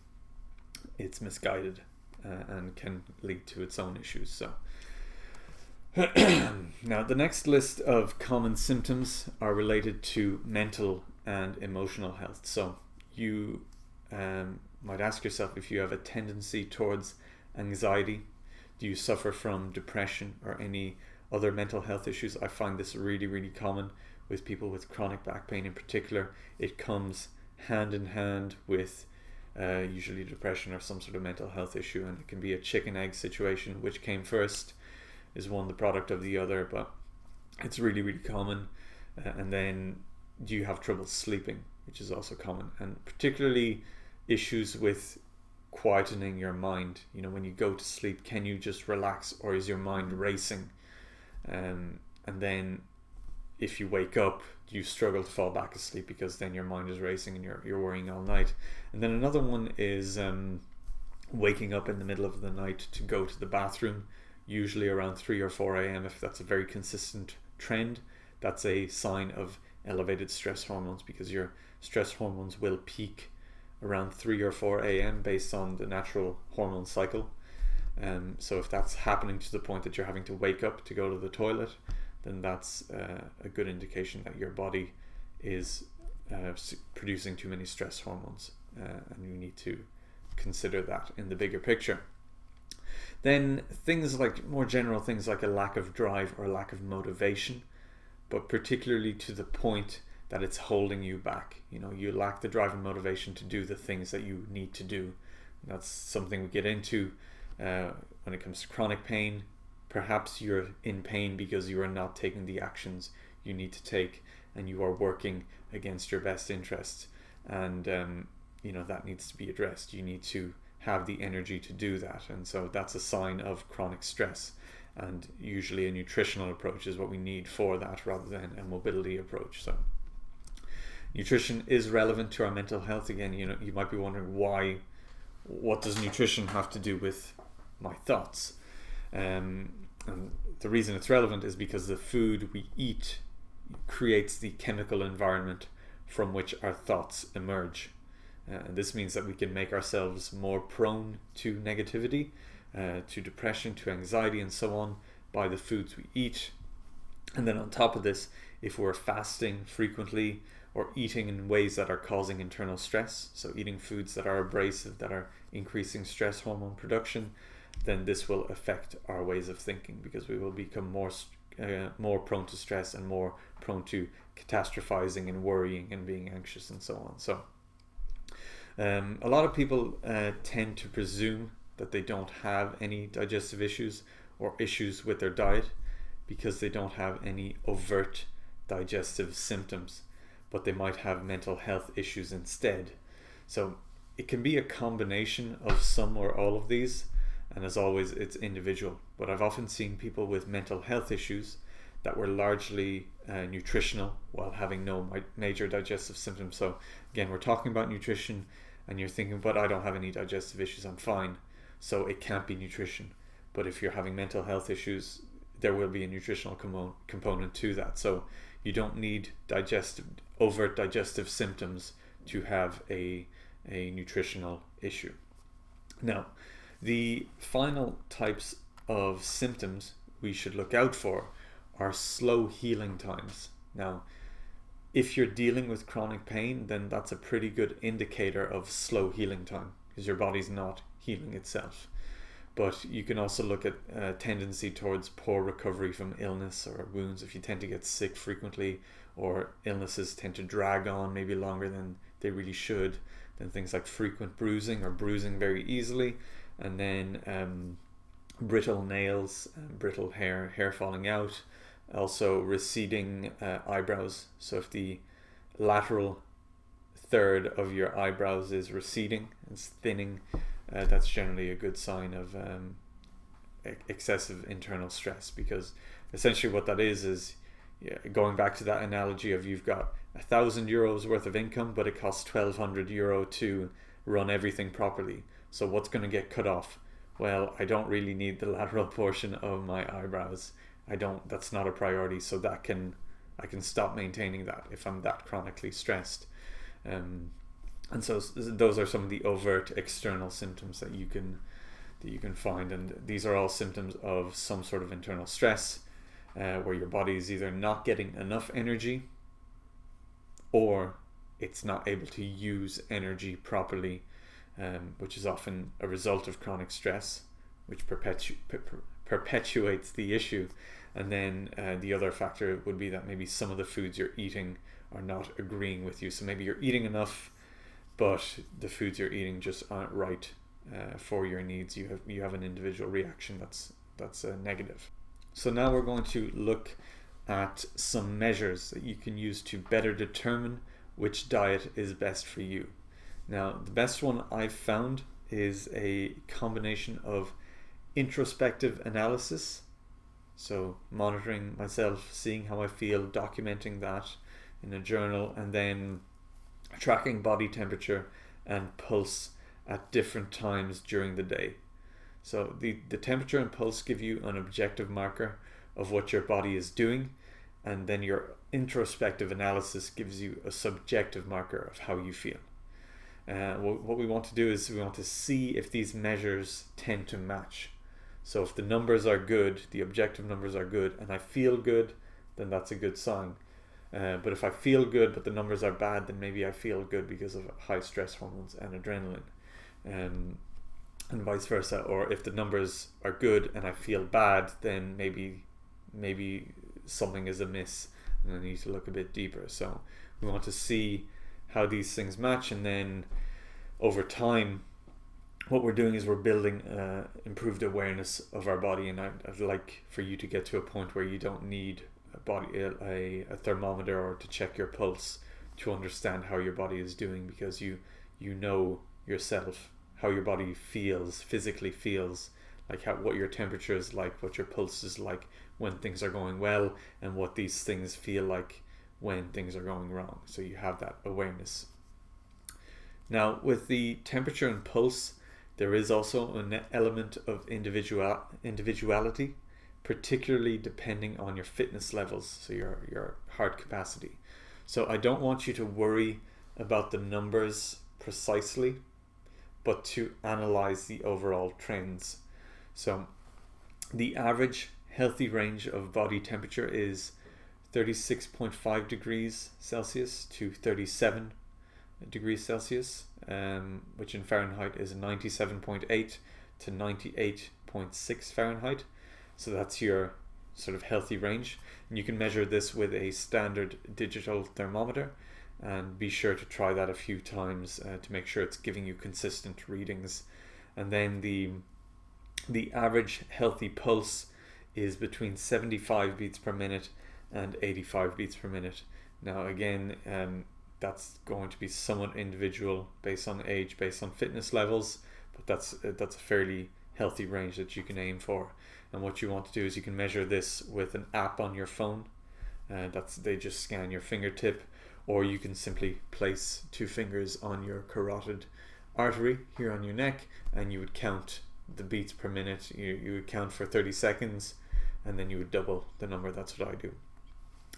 it's misguided uh, and can lead to its own issues. So. Now, the next list of common symptoms are related to mental and emotional health. So, you um, might ask yourself if you have a tendency towards anxiety? Do you suffer from depression or any other mental health issues? I find this really, really common with people with chronic back pain in particular. It comes hand in hand with uh, usually depression or some sort of mental health issue, and it can be a chicken egg situation. Which came first is one the product of the other, but it's really, really common. Uh, and then do you have trouble sleeping, which is also common, and particularly issues with quietening your mind. You know, when you go to sleep, can you just relax or is your mind racing? Um, and then if you wake up, you struggle to fall back asleep because then your mind is racing and you're, you're worrying all night. And then another one is um, waking up in the middle of the night to go to the bathroom, usually around 3 or 4 a.m. If that's a very consistent trend, that's a sign of elevated stress hormones because your stress hormones will peak around 3 or 4 a.m. based on the natural hormone cycle. Um, so if that's happening to the point that you're having to wake up to go to the toilet, then that's uh, a good indication that your body is uh, producing too many stress hormones, uh, and you need to consider that in the bigger picture. Then things like more general things like a lack of drive or a lack of motivation, but particularly to the point that it's holding you back. You know, you lack the drive and motivation to do the things that you need to do. That's something we get into uh, when it comes to chronic pain. Perhaps you're in pain because you are not taking the actions you need to take and you are working against your best interests. And, um, you know, that needs to be addressed. You need to have the energy to do that. And so that's a sign of chronic stress. And usually a nutritional approach is what we need for that rather than a mobility approach. So nutrition is relevant to our mental health again you know you might be wondering why what does nutrition have to do with my thoughts um, and the reason it's relevant is because the food we eat creates the chemical environment from which our thoughts emerge uh, and this means that we can make ourselves more prone to negativity uh, to depression to anxiety and so on by the foods we eat and then on top of this if we're fasting frequently or eating in ways that are causing internal stress, so eating foods that are abrasive, that are increasing stress hormone production, then this will affect our ways of thinking because we will become more uh, more prone to stress and more prone to catastrophizing and worrying and being anxious and so on. So, um, a lot of people uh, tend to presume that they don't have any digestive issues or issues with their diet because they don't have any overt digestive symptoms but they might have mental health issues instead. So it can be a combination of some or all of these, and as always, it's individual. But I've often seen people with mental health issues that were largely uh, nutritional while having no major digestive symptoms. So, again, we're talking about nutrition, and you're thinking, but I don't have any digestive issues, I'm fine. So, it can't be nutrition. But if you're having mental health issues, there will be a nutritional com- component to that. So, you don't need digestive overt digestive symptoms to have a, a nutritional issue. Now, the final types of symptoms we should look out for are slow healing times. Now, if you're dealing with chronic pain, then that's a pretty good indicator of slow healing time because your body's not healing itself. But you can also look at a tendency towards poor recovery from illness or wounds if you tend to get sick frequently or illnesses tend to drag on maybe longer than they really should. Then things like frequent bruising or bruising very easily, and then um, brittle nails, brittle hair, hair falling out, also receding uh, eyebrows. So if the lateral third of your eyebrows is receding, it's thinning, uh, that's generally a good sign of um, excessive internal stress because essentially what that is is yeah, going back to that analogy of you've got a thousand euros worth of income, but it costs twelve hundred euro to run everything properly. So what's going to get cut off? Well, I don't really need the lateral portion of my eyebrows. I don't. That's not a priority. So that can I can stop maintaining that if I'm that chronically stressed. Um, and so those are some of the overt external symptoms that you can that you can find, and these are all symptoms of some sort of internal stress uh, where your body is either not getting enough energy or it's not able to use energy properly, um, which is often a result of chronic stress, which perpetu- per- perpetuates the issue. And then uh, the other factor would be that maybe some of the foods you're eating are not agreeing with you. So maybe you're eating enough, but the foods you're eating just aren't right uh, for your needs. You have you have an individual reaction that's that's uh, negative. So now we're going to look at some measures that you can use to better determine which diet is best for you. Now, the best one I've found is a combination of introspective analysis, so monitoring myself, seeing how I feel, documenting that in a journal, and then tracking body temperature and pulse at different times during the day. So the, the temperature and pulse give you an objective marker of what your body is doing, and then your introspective analysis gives you a subjective marker of how you feel. Uh, what, what we want to do is we want to see if these measures tend to match. So if the numbers are good, the objective numbers are good, and I feel good, then that's a good sign. Uh, but if I feel good but the numbers are bad, then maybe I feel good because of high stress hormones and adrenaline. Um, and vice versa. Or if the numbers are good and I feel bad, then maybe maybe something is amiss and I need to look a bit deeper. So we want to see how these things match, and then over time, what we're doing is we're building uh, improved awareness of our body. And I'd, I'd, like for you to get to a point where you don't need a body a, a thermometer or to check your pulse to understand how your body is doing because you you know yourself how your body feels, physically feels, like how what your temperature is like, what your pulse is like when things are going well, and what these things feel like when things are going wrong. So you have that awareness. Now, with the temperature and pulse, there is also an element of individual individuality, particularly depending on your fitness levels, so your your heart capacity. So I don't want you to worry about the numbers precisely but to analyze the overall trends. So, the average healthy range of body temperature is 36.5 degrees Celsius to 37 degrees Celsius, um, which in Fahrenheit is 97.8 to 98.6 Fahrenheit. So that's your sort of healthy range. And you can measure this with a standard digital thermometer and be sure to try that a few times uh, to make sure it's giving you consistent readings and then the the average healthy pulse is between 75 beats per minute and 85 beats per minute now again um, that's going to be somewhat individual based on age based on fitness levels but that's uh, that's a fairly healthy range that you can aim for. And what you want to do is you can measure this with an app on your phone uh, that's they just scan your fingertip or you can simply place two fingers on your carotid artery here on your neck and you would count the beats per minute. You, you would count for 30 seconds and then you would double the number. That's what i do.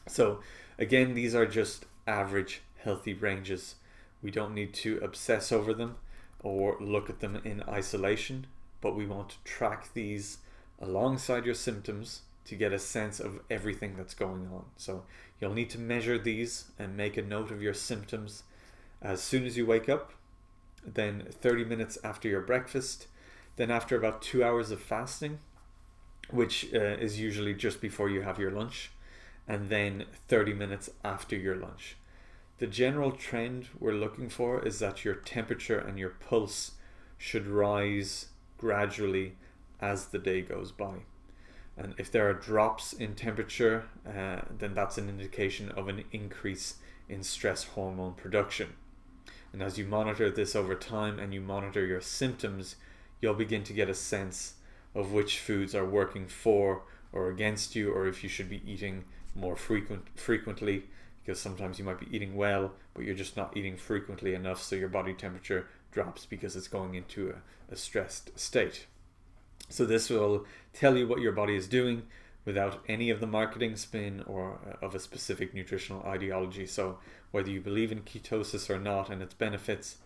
So again these are just average healthy ranges we don't need to obsess over them or look at them in isolation but we want to track these alongside your symptoms to get a sense of everything that's going on. So you'll need to measure these and make a note of your symptoms as soon as you wake up, then 30 minutes after your breakfast, Then after about two hours of fasting, which uh, is usually just before you have your lunch, and then 30 minutes after your lunch. The general trend we're looking for is that your temperature and your pulse should rise gradually as the day goes by. And if there are drops in temperature, uh, then that's an indication of an increase in stress hormone production. And as you monitor this over time and you monitor your symptoms, you'll begin to get a sense of which foods are working for or against you, or if you should be eating more frequent frequently. Because sometimes you might be eating well, but you're just not eating frequently enough, so your body temperature drops because it's going into a, a stressed state. So this will tell you what your body is doing without any of the marketing spin or uh, of a specific nutritional ideology. So whether you believe in ketosis or not and its benefits,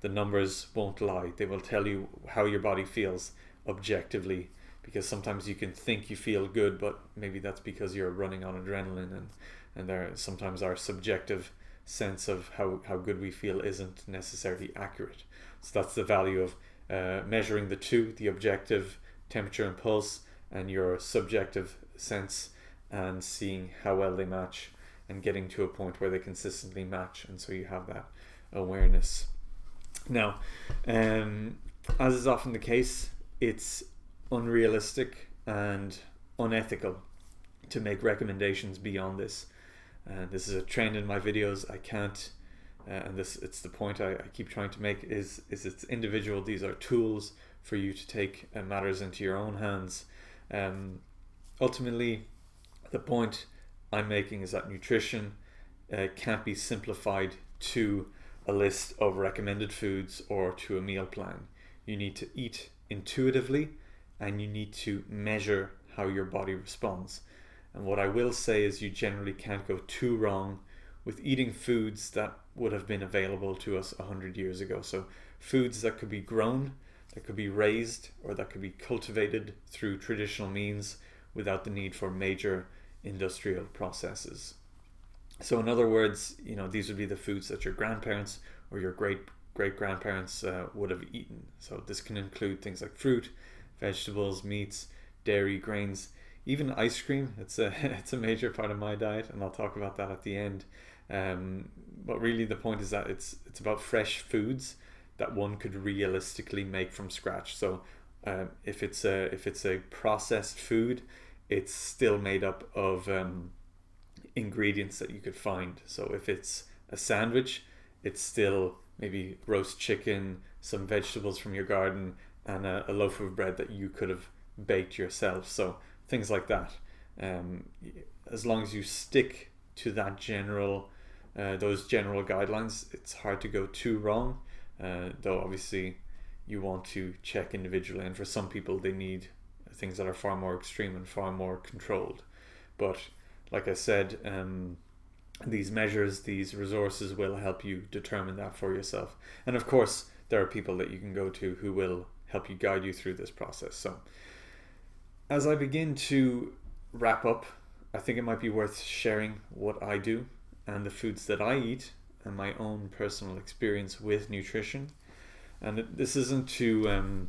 the numbers won't lie. They will tell you how your body feels objectively because sometimes you can think you feel good, but maybe that's because you're running on adrenaline and and there sometimes our subjective sense of how, how good we feel isn't necessarily accurate. So that's the value of uh, measuring the two, the objective temperature and pulse, and your subjective sense, and seeing how well they match, and getting to a point where they consistently match, and so you have that awareness. Now, um, as is often the case, it's unrealistic and unethical to make recommendations beyond this. And this is a trend in my videos. I can't, uh, and this it's the point I, I, keep trying to make is is it's individual. These are tools for you to take uh, matters into your own hands. Um, ultimately, the point I'm making is that nutrition uh, can't be simplified to a list of recommended foods or to a meal plan. You need to eat intuitively and you need to measure how your body responds. And what I will say is, you generally can't go too wrong with eating foods that would have been available to us 100 years ago. So, foods that could be grown, that could be raised, or that could be cultivated through traditional means without the need for major industrial processes. So, in other words, you know, these would be the foods that your grandparents or your great great grandparents uh, would have eaten. So, this can include things like fruit, vegetables, meats, dairy, grains, even ice cream. It's a it's a major part of my diet, and I'll talk about that at the end. Um, but really, the point is that it's it's about fresh foods that one could realistically make from scratch. So, uh, if it's a if it's a processed food, it's still made up of um, ingredients that you could find. So, if it's a sandwich, it's still maybe roast chicken, some vegetables from your garden, and a, a loaf of bread that you could have baked yourself. So things like that. Um, as long as you stick to that general, uh, those general guidelines, it's hard to go too wrong. Uh, though obviously, you want to check individually, and for some people, they need things that are far more extreme and far more controlled. But like I said, um, these measures, these resources will help you determine that for yourself. And of course, there are people that you can go to who will help you guide you through this process. So, as I begin to wrap up, I think it might be worth sharing what I do and the foods that I eat and my own personal experience with nutrition. And this isn't to, um,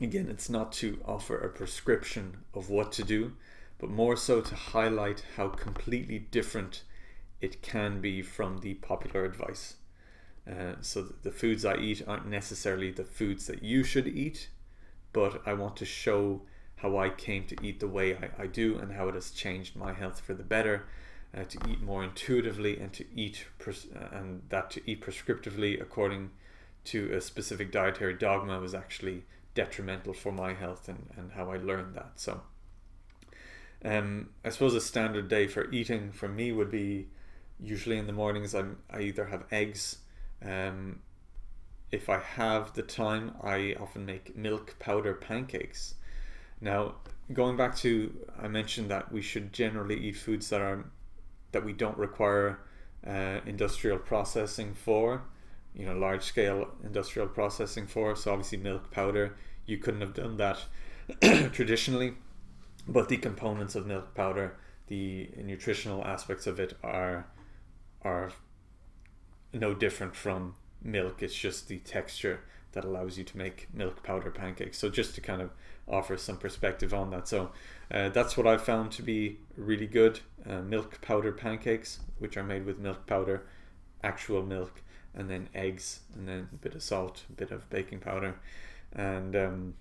again, it's not to offer a prescription of what to do, but more so to highlight how completely different it can be from the popular advice. Uh, so the foods I eat aren't necessarily the foods that you should eat, but I want to show how I came to eat the way I, I do and how it has changed my health for the better. Uh, to eat more intuitively and to eat pres- uh, and that to eat prescriptively according to a specific dietary dogma was actually detrimental for my health and, and how I learned that. So um, I suppose a standard day for eating for me would be usually in the mornings I'm, I either have eggs um, if I have the time, I often make milk powder pancakes. Now, going back to I mentioned that we should generally eat foods that are that we don't require uh, industrial processing for, you know, large scale industrial processing for. So obviously, milk powder, you couldn't have done that traditionally, but the components of milk powder, the nutritional aspects of it are are no different from milk. It's just the texture that allows you to make milk powder pancakes. So just to kind of offer some perspective on that. So uh, that's what I've found to be really good uh, milk powder pancakes, which are made with milk powder, actual milk, and then eggs, and then a bit of salt, a bit of baking powder, and um,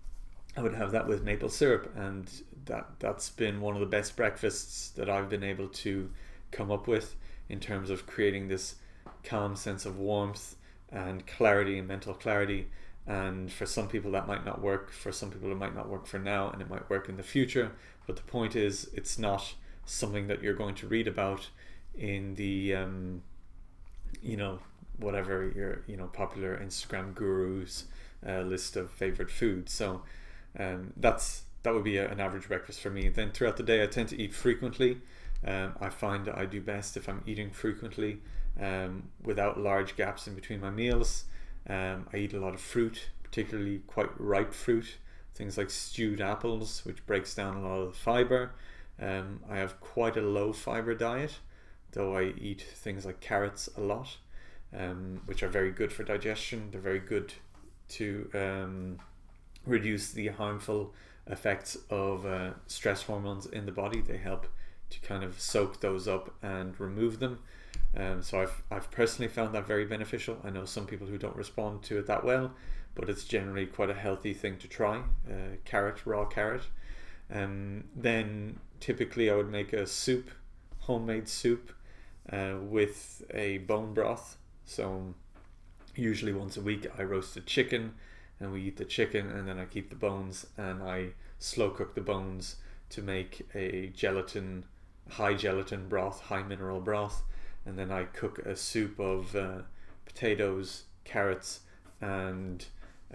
I would have that with maple syrup, and that that's been one of the best breakfasts that I've been able to come up with in terms of creating this calm sense of warmth and clarity and mental clarity. And for some people that might not work. For some people it might not work for now and it might work in the future. But the point is it's not something that you're going to read about in the um, you know whatever your you know popular instagram gurus uh, list of favorite foods so um, that's that would be a, an average breakfast for me. Then throughout the day i tend to eat frequently. Um, i find that i do best if i'm eating frequently um, without large gaps in between my meals um, I eat a lot of fruit, particularly quite ripe fruit, things like stewed apples, which breaks down a lot of fiber. Um, I have quite a low fiber diet, though I eat things like carrots a lot, um, which are very good for digestion. They're very good to um, reduce the harmful effects of uh, stress hormones in the body. They help to kind of soak those up and remove them. Um, so I've, I've personally found that very beneficial. I know some people who don't respond to it that well, but it's generally quite a healthy thing to try. Uh, carrot, raw carrot. Um, then typically I would make a soup, homemade soup, uh, with a bone broth. So usually once a week I roast a chicken and we eat the chicken and then I keep the bones and I slow cook the bones to make a gelatin, high gelatin broth, high mineral broth and then I cook a soup of uh, potatoes, carrots, and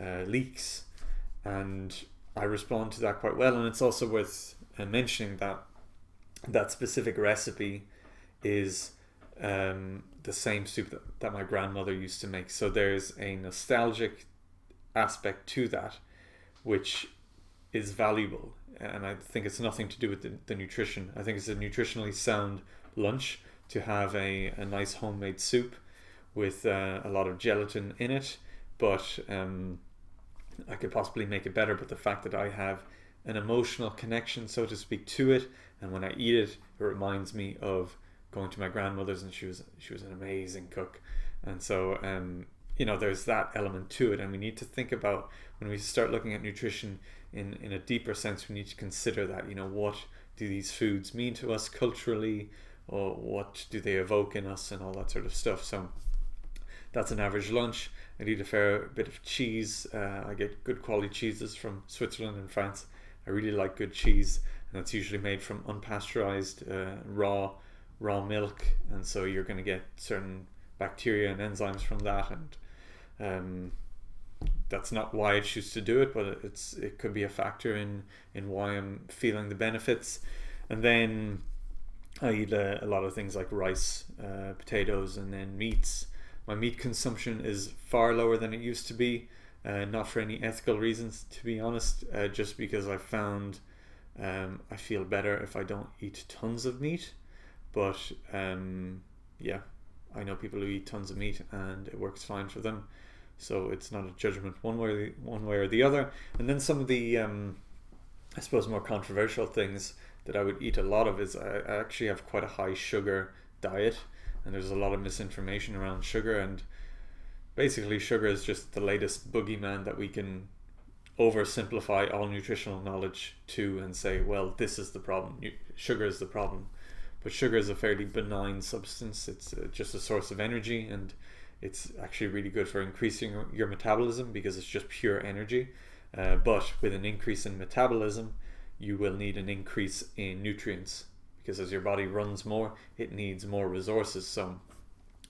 uh, leeks, and I respond to that quite well. And it's also worth uh, mentioning that that specific recipe is um, the same soup that, that my grandmother used to make. So there's a nostalgic aspect to that, which is valuable. And I think it's nothing to do with the, the nutrition. I think it's a nutritionally sound lunch to have a, a nice homemade soup with uh, a lot of gelatin in it, but um, I could possibly make it better. But the fact that I have an emotional connection, so to speak, to it, and when I eat it, it reminds me of going to my grandmother's, and she was she was an amazing cook, and so um, you know there's that element to it, and we need to think about when we start looking at nutrition in in a deeper sense. We need to consider that you know what do these foods mean to us culturally what do they evoke in us and all that sort of stuff. So that's an average lunch. I eat a fair bit of cheese. Uh, I get good quality cheeses from Switzerland and France. I really like good cheese, and it's usually made from unpasteurized uh, raw raw milk, and so you're going to get certain bacteria and enzymes from that, and um, that's not why I choose to do it, but it's it could be a factor in in why I'm feeling the benefits, and then I eat a, a lot of things like rice, uh, potatoes, and then meats. My meat consumption is far lower than it used to be, uh, not for any ethical reasons, to be honest, uh, just because I found um, I feel better if I don't eat tons of meat. But um, yeah, I know people who eat tons of meat and it works fine for them. So it's not a judgment one way, or the, one way or the other. And then some of the, um, I suppose, more controversial things that I would eat a lot of is I, actually have quite a high sugar diet, and there's a lot of misinformation around sugar. And basically, sugar is just the latest boogeyman that we can oversimplify all nutritional knowledge to and say, well, this is the problem. Sugar is the problem. But sugar is a fairly benign substance. It's uh, just a source of energy, and it's actually really good for increasing your metabolism because it's just pure energy. Uh, but with an increase in metabolism, you will need an increase in nutrients because as your body runs more, it needs more resources. So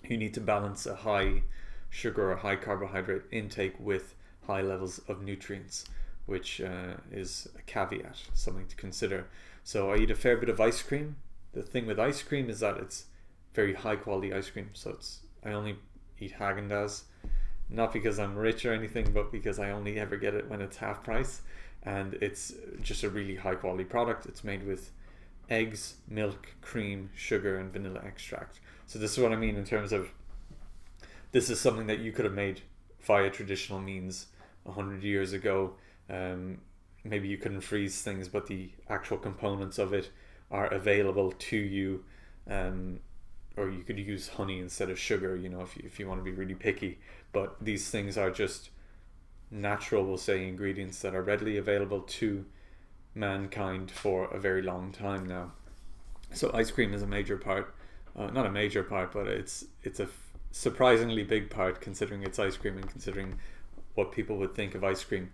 you need to balance a high sugar or high carbohydrate intake with high levels of nutrients, which uh, is a caveat, something to consider. So I eat a fair bit of ice cream. The thing with ice cream is that it's very high quality ice cream. So it's I only eat Haagen Dazs, not because I'm rich or anything, but because I only ever get it when it's half price and it's just a really high quality product. It's made with eggs, milk, cream, sugar, and vanilla extract. So this is what I mean in terms of this is something that you could have made via traditional means 100 years ago. Um, maybe you couldn't freeze things, but the actual components of it are available to you. Um, or you could use honey instead of sugar, you know, if you, if you want to be really picky. But these things are just natural, we'll say, ingredients that are readily available to mankind for a very long time now. So ice cream is a major part, uh, not a major part, but it's it's a f- surprisingly big part considering it's ice cream and considering what people would think of ice cream.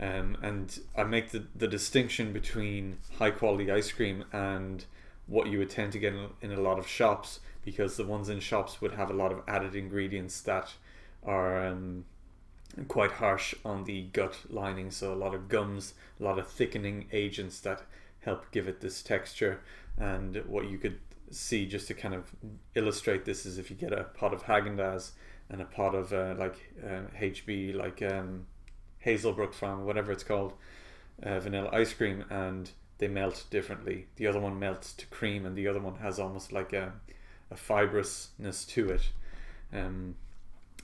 Um, and I make the, the distinction between high quality ice cream and what you would tend to get in, in a lot of shops because the ones in shops would have a lot of added ingredients that are um, quite harsh on the gut lining. So a lot of gums, a lot of thickening agents that help give it this texture. And what you could see just to kind of illustrate this is if you get a pot of Haagen-Dazs and a pot of uh, like uh, HB, like um, Hazelbrook Farm, whatever it's called, uh, vanilla ice cream, and they melt differently. The other one melts to cream, and the other one has almost like a, a fibrousness to it. Um,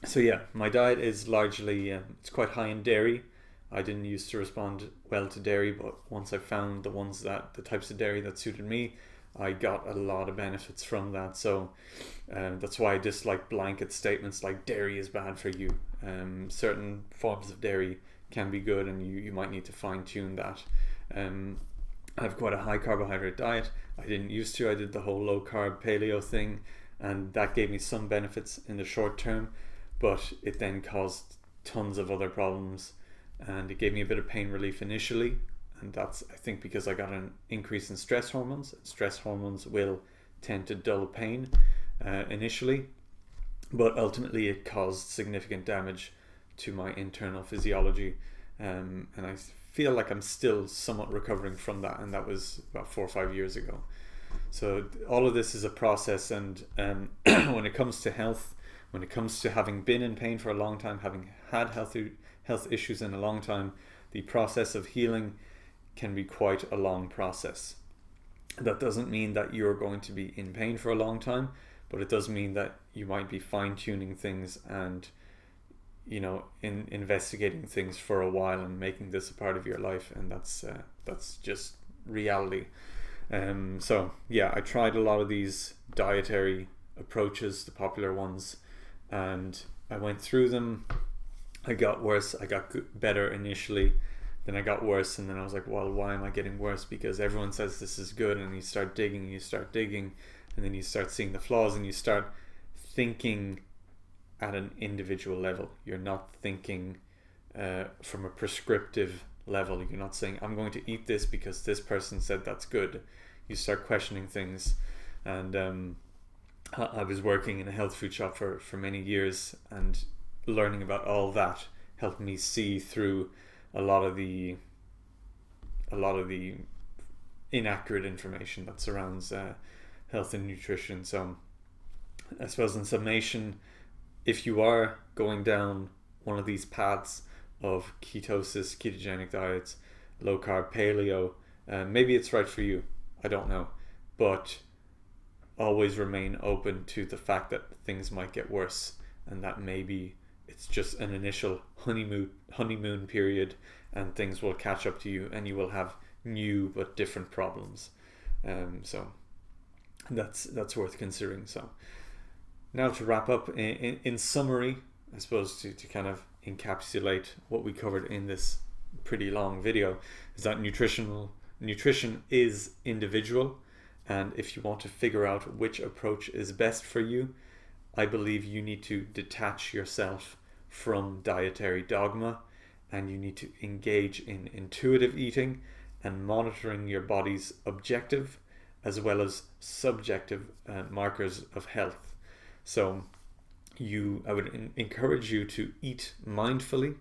so yeah, my diet is largely um, it's quite high in dairy. I didn't used to respond well to dairy, but once I found the ones that the types of dairy that suited me, I got a lot of benefits from that. So um, that's why I dislike blanket statements like dairy is bad for you. Um, certain forms of dairy can be good, and you, you might need to fine tune that. Um, I have quite a high carbohydrate diet. I didn't used to. I did the whole low carb paleo thing, and that gave me some benefits in the short term but it then caused tons of other problems and it gave me a bit of pain relief initially and that's i think because i got an increase in stress hormones. Stress hormones will tend to dull pain uh, initially but ultimately it caused significant damage to my internal physiology um, and i feel like i'm still somewhat recovering from that and that was about four or five years ago. So all of this is a process and um, when it comes to health when it comes to having been in pain for a long time, having had health health issues in a long time, the process of healing can be quite a long process. That doesn't mean that you're going to be in pain for a long time, but it does mean that you might be fine tuning things and you know in investigating things for a while and making this a part of your life and that's uh, that's just reality um so yeah i tried a lot of these dietary approaches the popular ones and I went through them. I got worse. I got better initially, then I got worse, and then I was like, well, why am I getting worse? Because everyone says this is good, and you start digging, you start digging, and then you start seeing the flaws, and you start thinking at an individual level. You're not thinking uh, from a prescriptive level. You're not saying, I'm going to eat this because this person said that's good. You start questioning things, and um, I was working in a health food shop for, for many years and learning about all that helped me see through a lot of the a lot of the inaccurate information that surrounds uh, health and nutrition. So I suppose in summation, if you are going down one of these paths of ketosis, ketogenic diets, low carb, paleo, uh, maybe it's right for you. I don't know, but always remain open to the fact that things might get worse and that maybe it's just an initial honeymoon honeymoon period and things will catch up to you and you will have new but different problems. Um, so that's that's worth considering. So now to wrap up in, in, in summary i suppose to, to kind of encapsulate what we covered in this pretty long video is that nutritional nutrition is individual and if you want to figure out which approach is best for you, I believe you need to detach yourself from dietary dogma and you need to engage in intuitive eating and monitoring your body's objective as well as subjective uh, markers of health. So, you, I would in- encourage you to eat mindfully,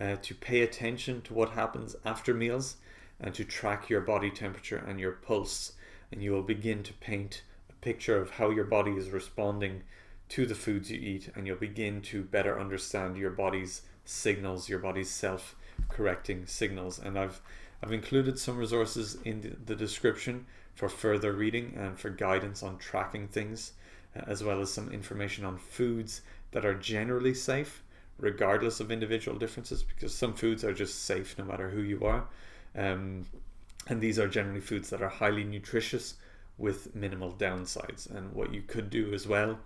uh, to pay attention to what happens after meals, and to track your body temperature and your pulse and you will begin to paint a picture of how your body is responding to the foods you eat, and you'll begin to better understand your body's signals, your body's self correcting signals. And I've I've included some resources in the, description for further reading and for guidance on tracking things, uh, as well as some information on foods that are generally safe regardless of individual differences because some foods are just safe no matter who you are. Um, and these are generally foods that are highly nutritious with minimal downsides. And what you could do as well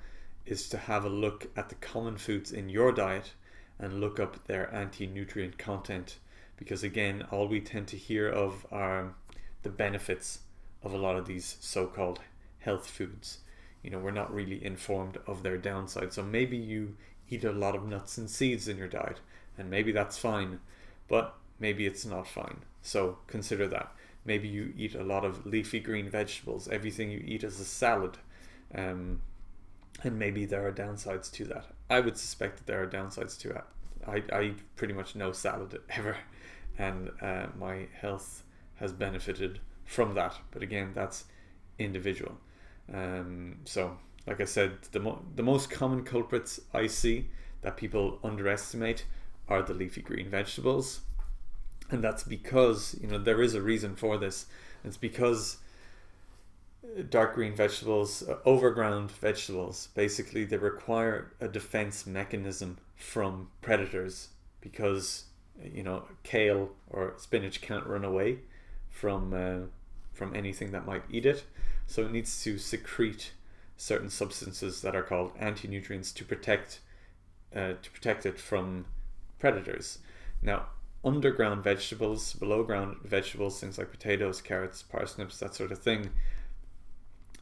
is to have a look at the common foods in your diet and look up their anti nutrient content because, again, all we tend to hear of are the benefits of a lot of these so called health foods. You know, we're not really informed of their downside. So maybe you eat a lot of nuts and seeds in your diet, and maybe that's fine, but maybe it's not fine. So consider that. Maybe you eat a lot of leafy green vegetables. Everything you eat is a salad. Um, and maybe there are downsides to that. I would suspect that there are downsides to it. I, I eat pretty much no salad ever, and uh, my health has benefited from that. But again, that's individual. Um, so, like I said, the, mo- the most common culprits I see that people underestimate are the leafy green vegetables. And that's because, you know, there is a reason for this. It's because dark green vegetables, uh, overground vegetables, basically they require a defense mechanism from predators because, you know, kale or spinach can't run away from uh, from anything that might eat it. So it needs to secrete certain substances that are called anti-nutrients to protect uh, to protect it from predators. Now, underground vegetables, below ground vegetables, things like potatoes, carrots, parsnips, that sort of thing,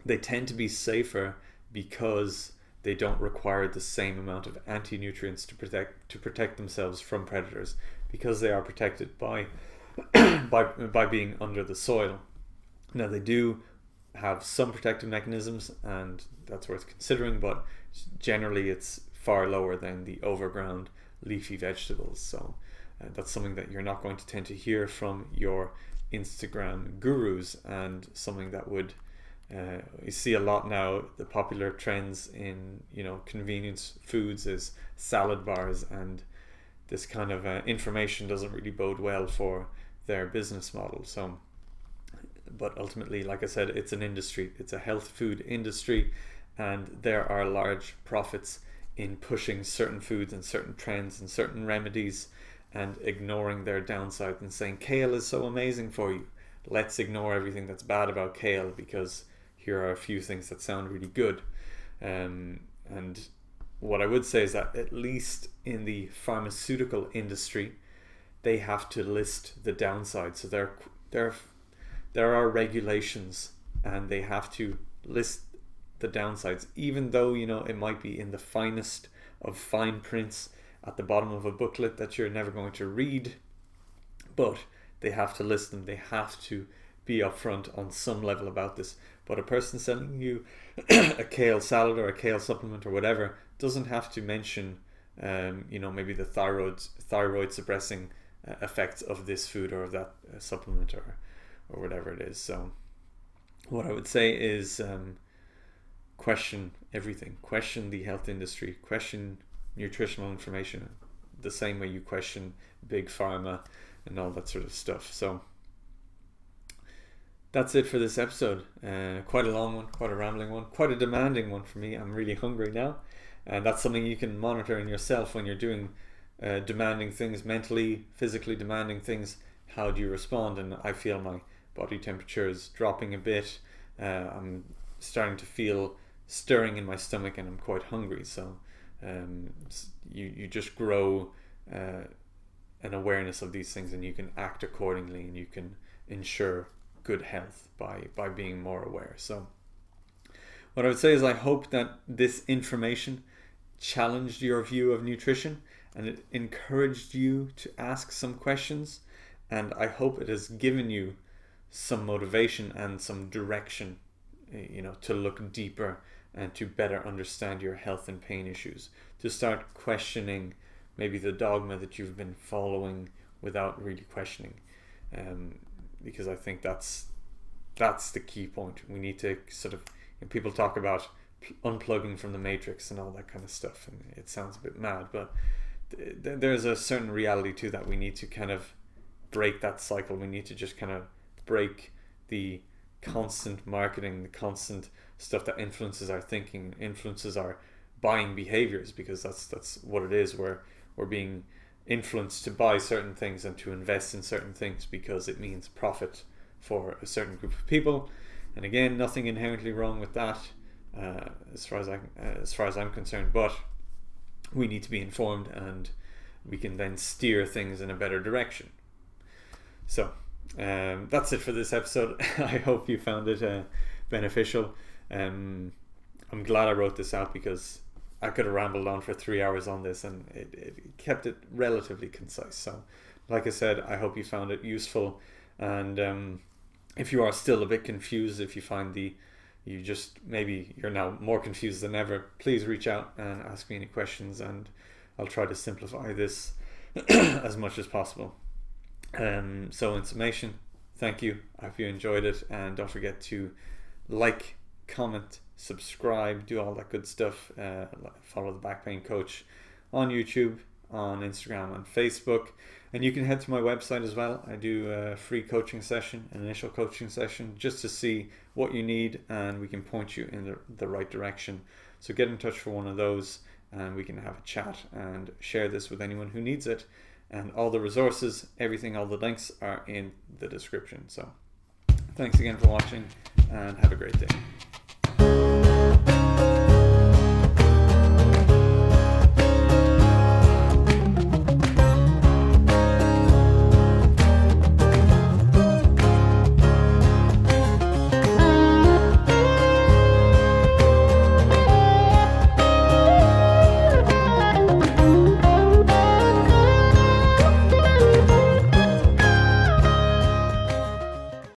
they tend to be safer because they don't require the same amount of anti-nutrients to protect to protect themselves from predators because they are protected by by by being under the soil. Now they do have some protective mechanisms, and that's worth considering. But generally, it's far lower than the overground leafy vegetables. So uh, that's something that you're not going to tend to hear from your Instagram gurus, and something that would uh, you see a lot now. The popular trends in you know convenience foods is salad bars, and this kind of uh, information doesn't really bode well for their business model. So but ultimately, like I said, it's an industry, it's a health food industry, and there are large profits in pushing certain foods and certain trends and certain remedies and ignoring their downside and saying kale is so amazing for you. Let's ignore everything that's bad about kale because here are a few things that sound really good. Um, and what I would say is that at least in the pharmaceutical industry, they have to list the downside. So they're they're there are regulations and they have to list the downsides, even though you know it might be in the finest of fine prints at the bottom of a booklet that you're never going to read. But they have to list them, they have to be upfront on some level about this. But a person selling you a kale salad or a kale supplement or whatever doesn't have to mention, um, you know, maybe the thyroid thyroid suppressing uh, effects of this food or of that uh, supplement or or whatever it is. So, what I would say is um, question everything, question the health industry, question nutritional information, the same way you question big pharma and all that sort of stuff. So, that's it for this episode. Uh, quite a long one, quite a rambling one, quite a demanding one for me. I'm really hungry now, and that's something you can monitor in yourself when you're doing uh, demanding things, mentally, physically demanding things. How do you respond? And I feel my body temperature is dropping a bit. Uh, I'm starting to feel stirring in my stomach, and I'm quite hungry. So um, you you just grow uh, an awareness of these things, and you can act accordingly, and you can ensure good health by by being more aware. So what I would say is I hope that this information challenged your view of nutrition and it encouraged you to ask some questions and I hope it has given you some motivation and some direction, eh, you know, to look deeper and to better understand your health and pain issues, to start questioning maybe the dogma that you've been following without really questioning. Um, because I think that's that's the key point. We need to sort of people talk about unplugging from the matrix and all that kind of stuff, and it sounds a bit mad, but th- there's a certain reality to that. We need to kind of break that cycle. We need to just kind of break the constant marketing, the constant stuff that influences our thinking, influences our buying behaviors, because that's that's what it is. We're we're being influenced to buy certain things and to invest in certain things because it means profit for a certain group of people. And again, nothing inherently wrong with that, uh, as far as I uh, as far as I'm concerned. But we need to be informed, and we can then steer things in a better direction. So um, that's it for this episode. I hope you found it uh, beneficial. Um, I'm glad I wrote this out because I could have rambled on for three hours on this and it, it kept it relatively concise. So, like I said, I hope you found it useful. And um, if you are still a bit confused, if you find the you just maybe you're now more confused than ever, please reach out and ask me any questions, and I'll try to simplify this as much as possible. Um, so, in summation, thank you. I hope you enjoyed it, and don't forget to like, comment, subscribe, do all that good stuff. Uh, follow the Back Pain Coach on YouTube, on Instagram, on Facebook. And you can head to my website as well. I do a free coaching session, an initial coaching session, just to see what you need and we can point you in the, the right direction. So get in touch for one of those and we can have a chat and share this with anyone who needs it. And all the resources, everything, all the links are in the description. So thanks again for watching and have a great day.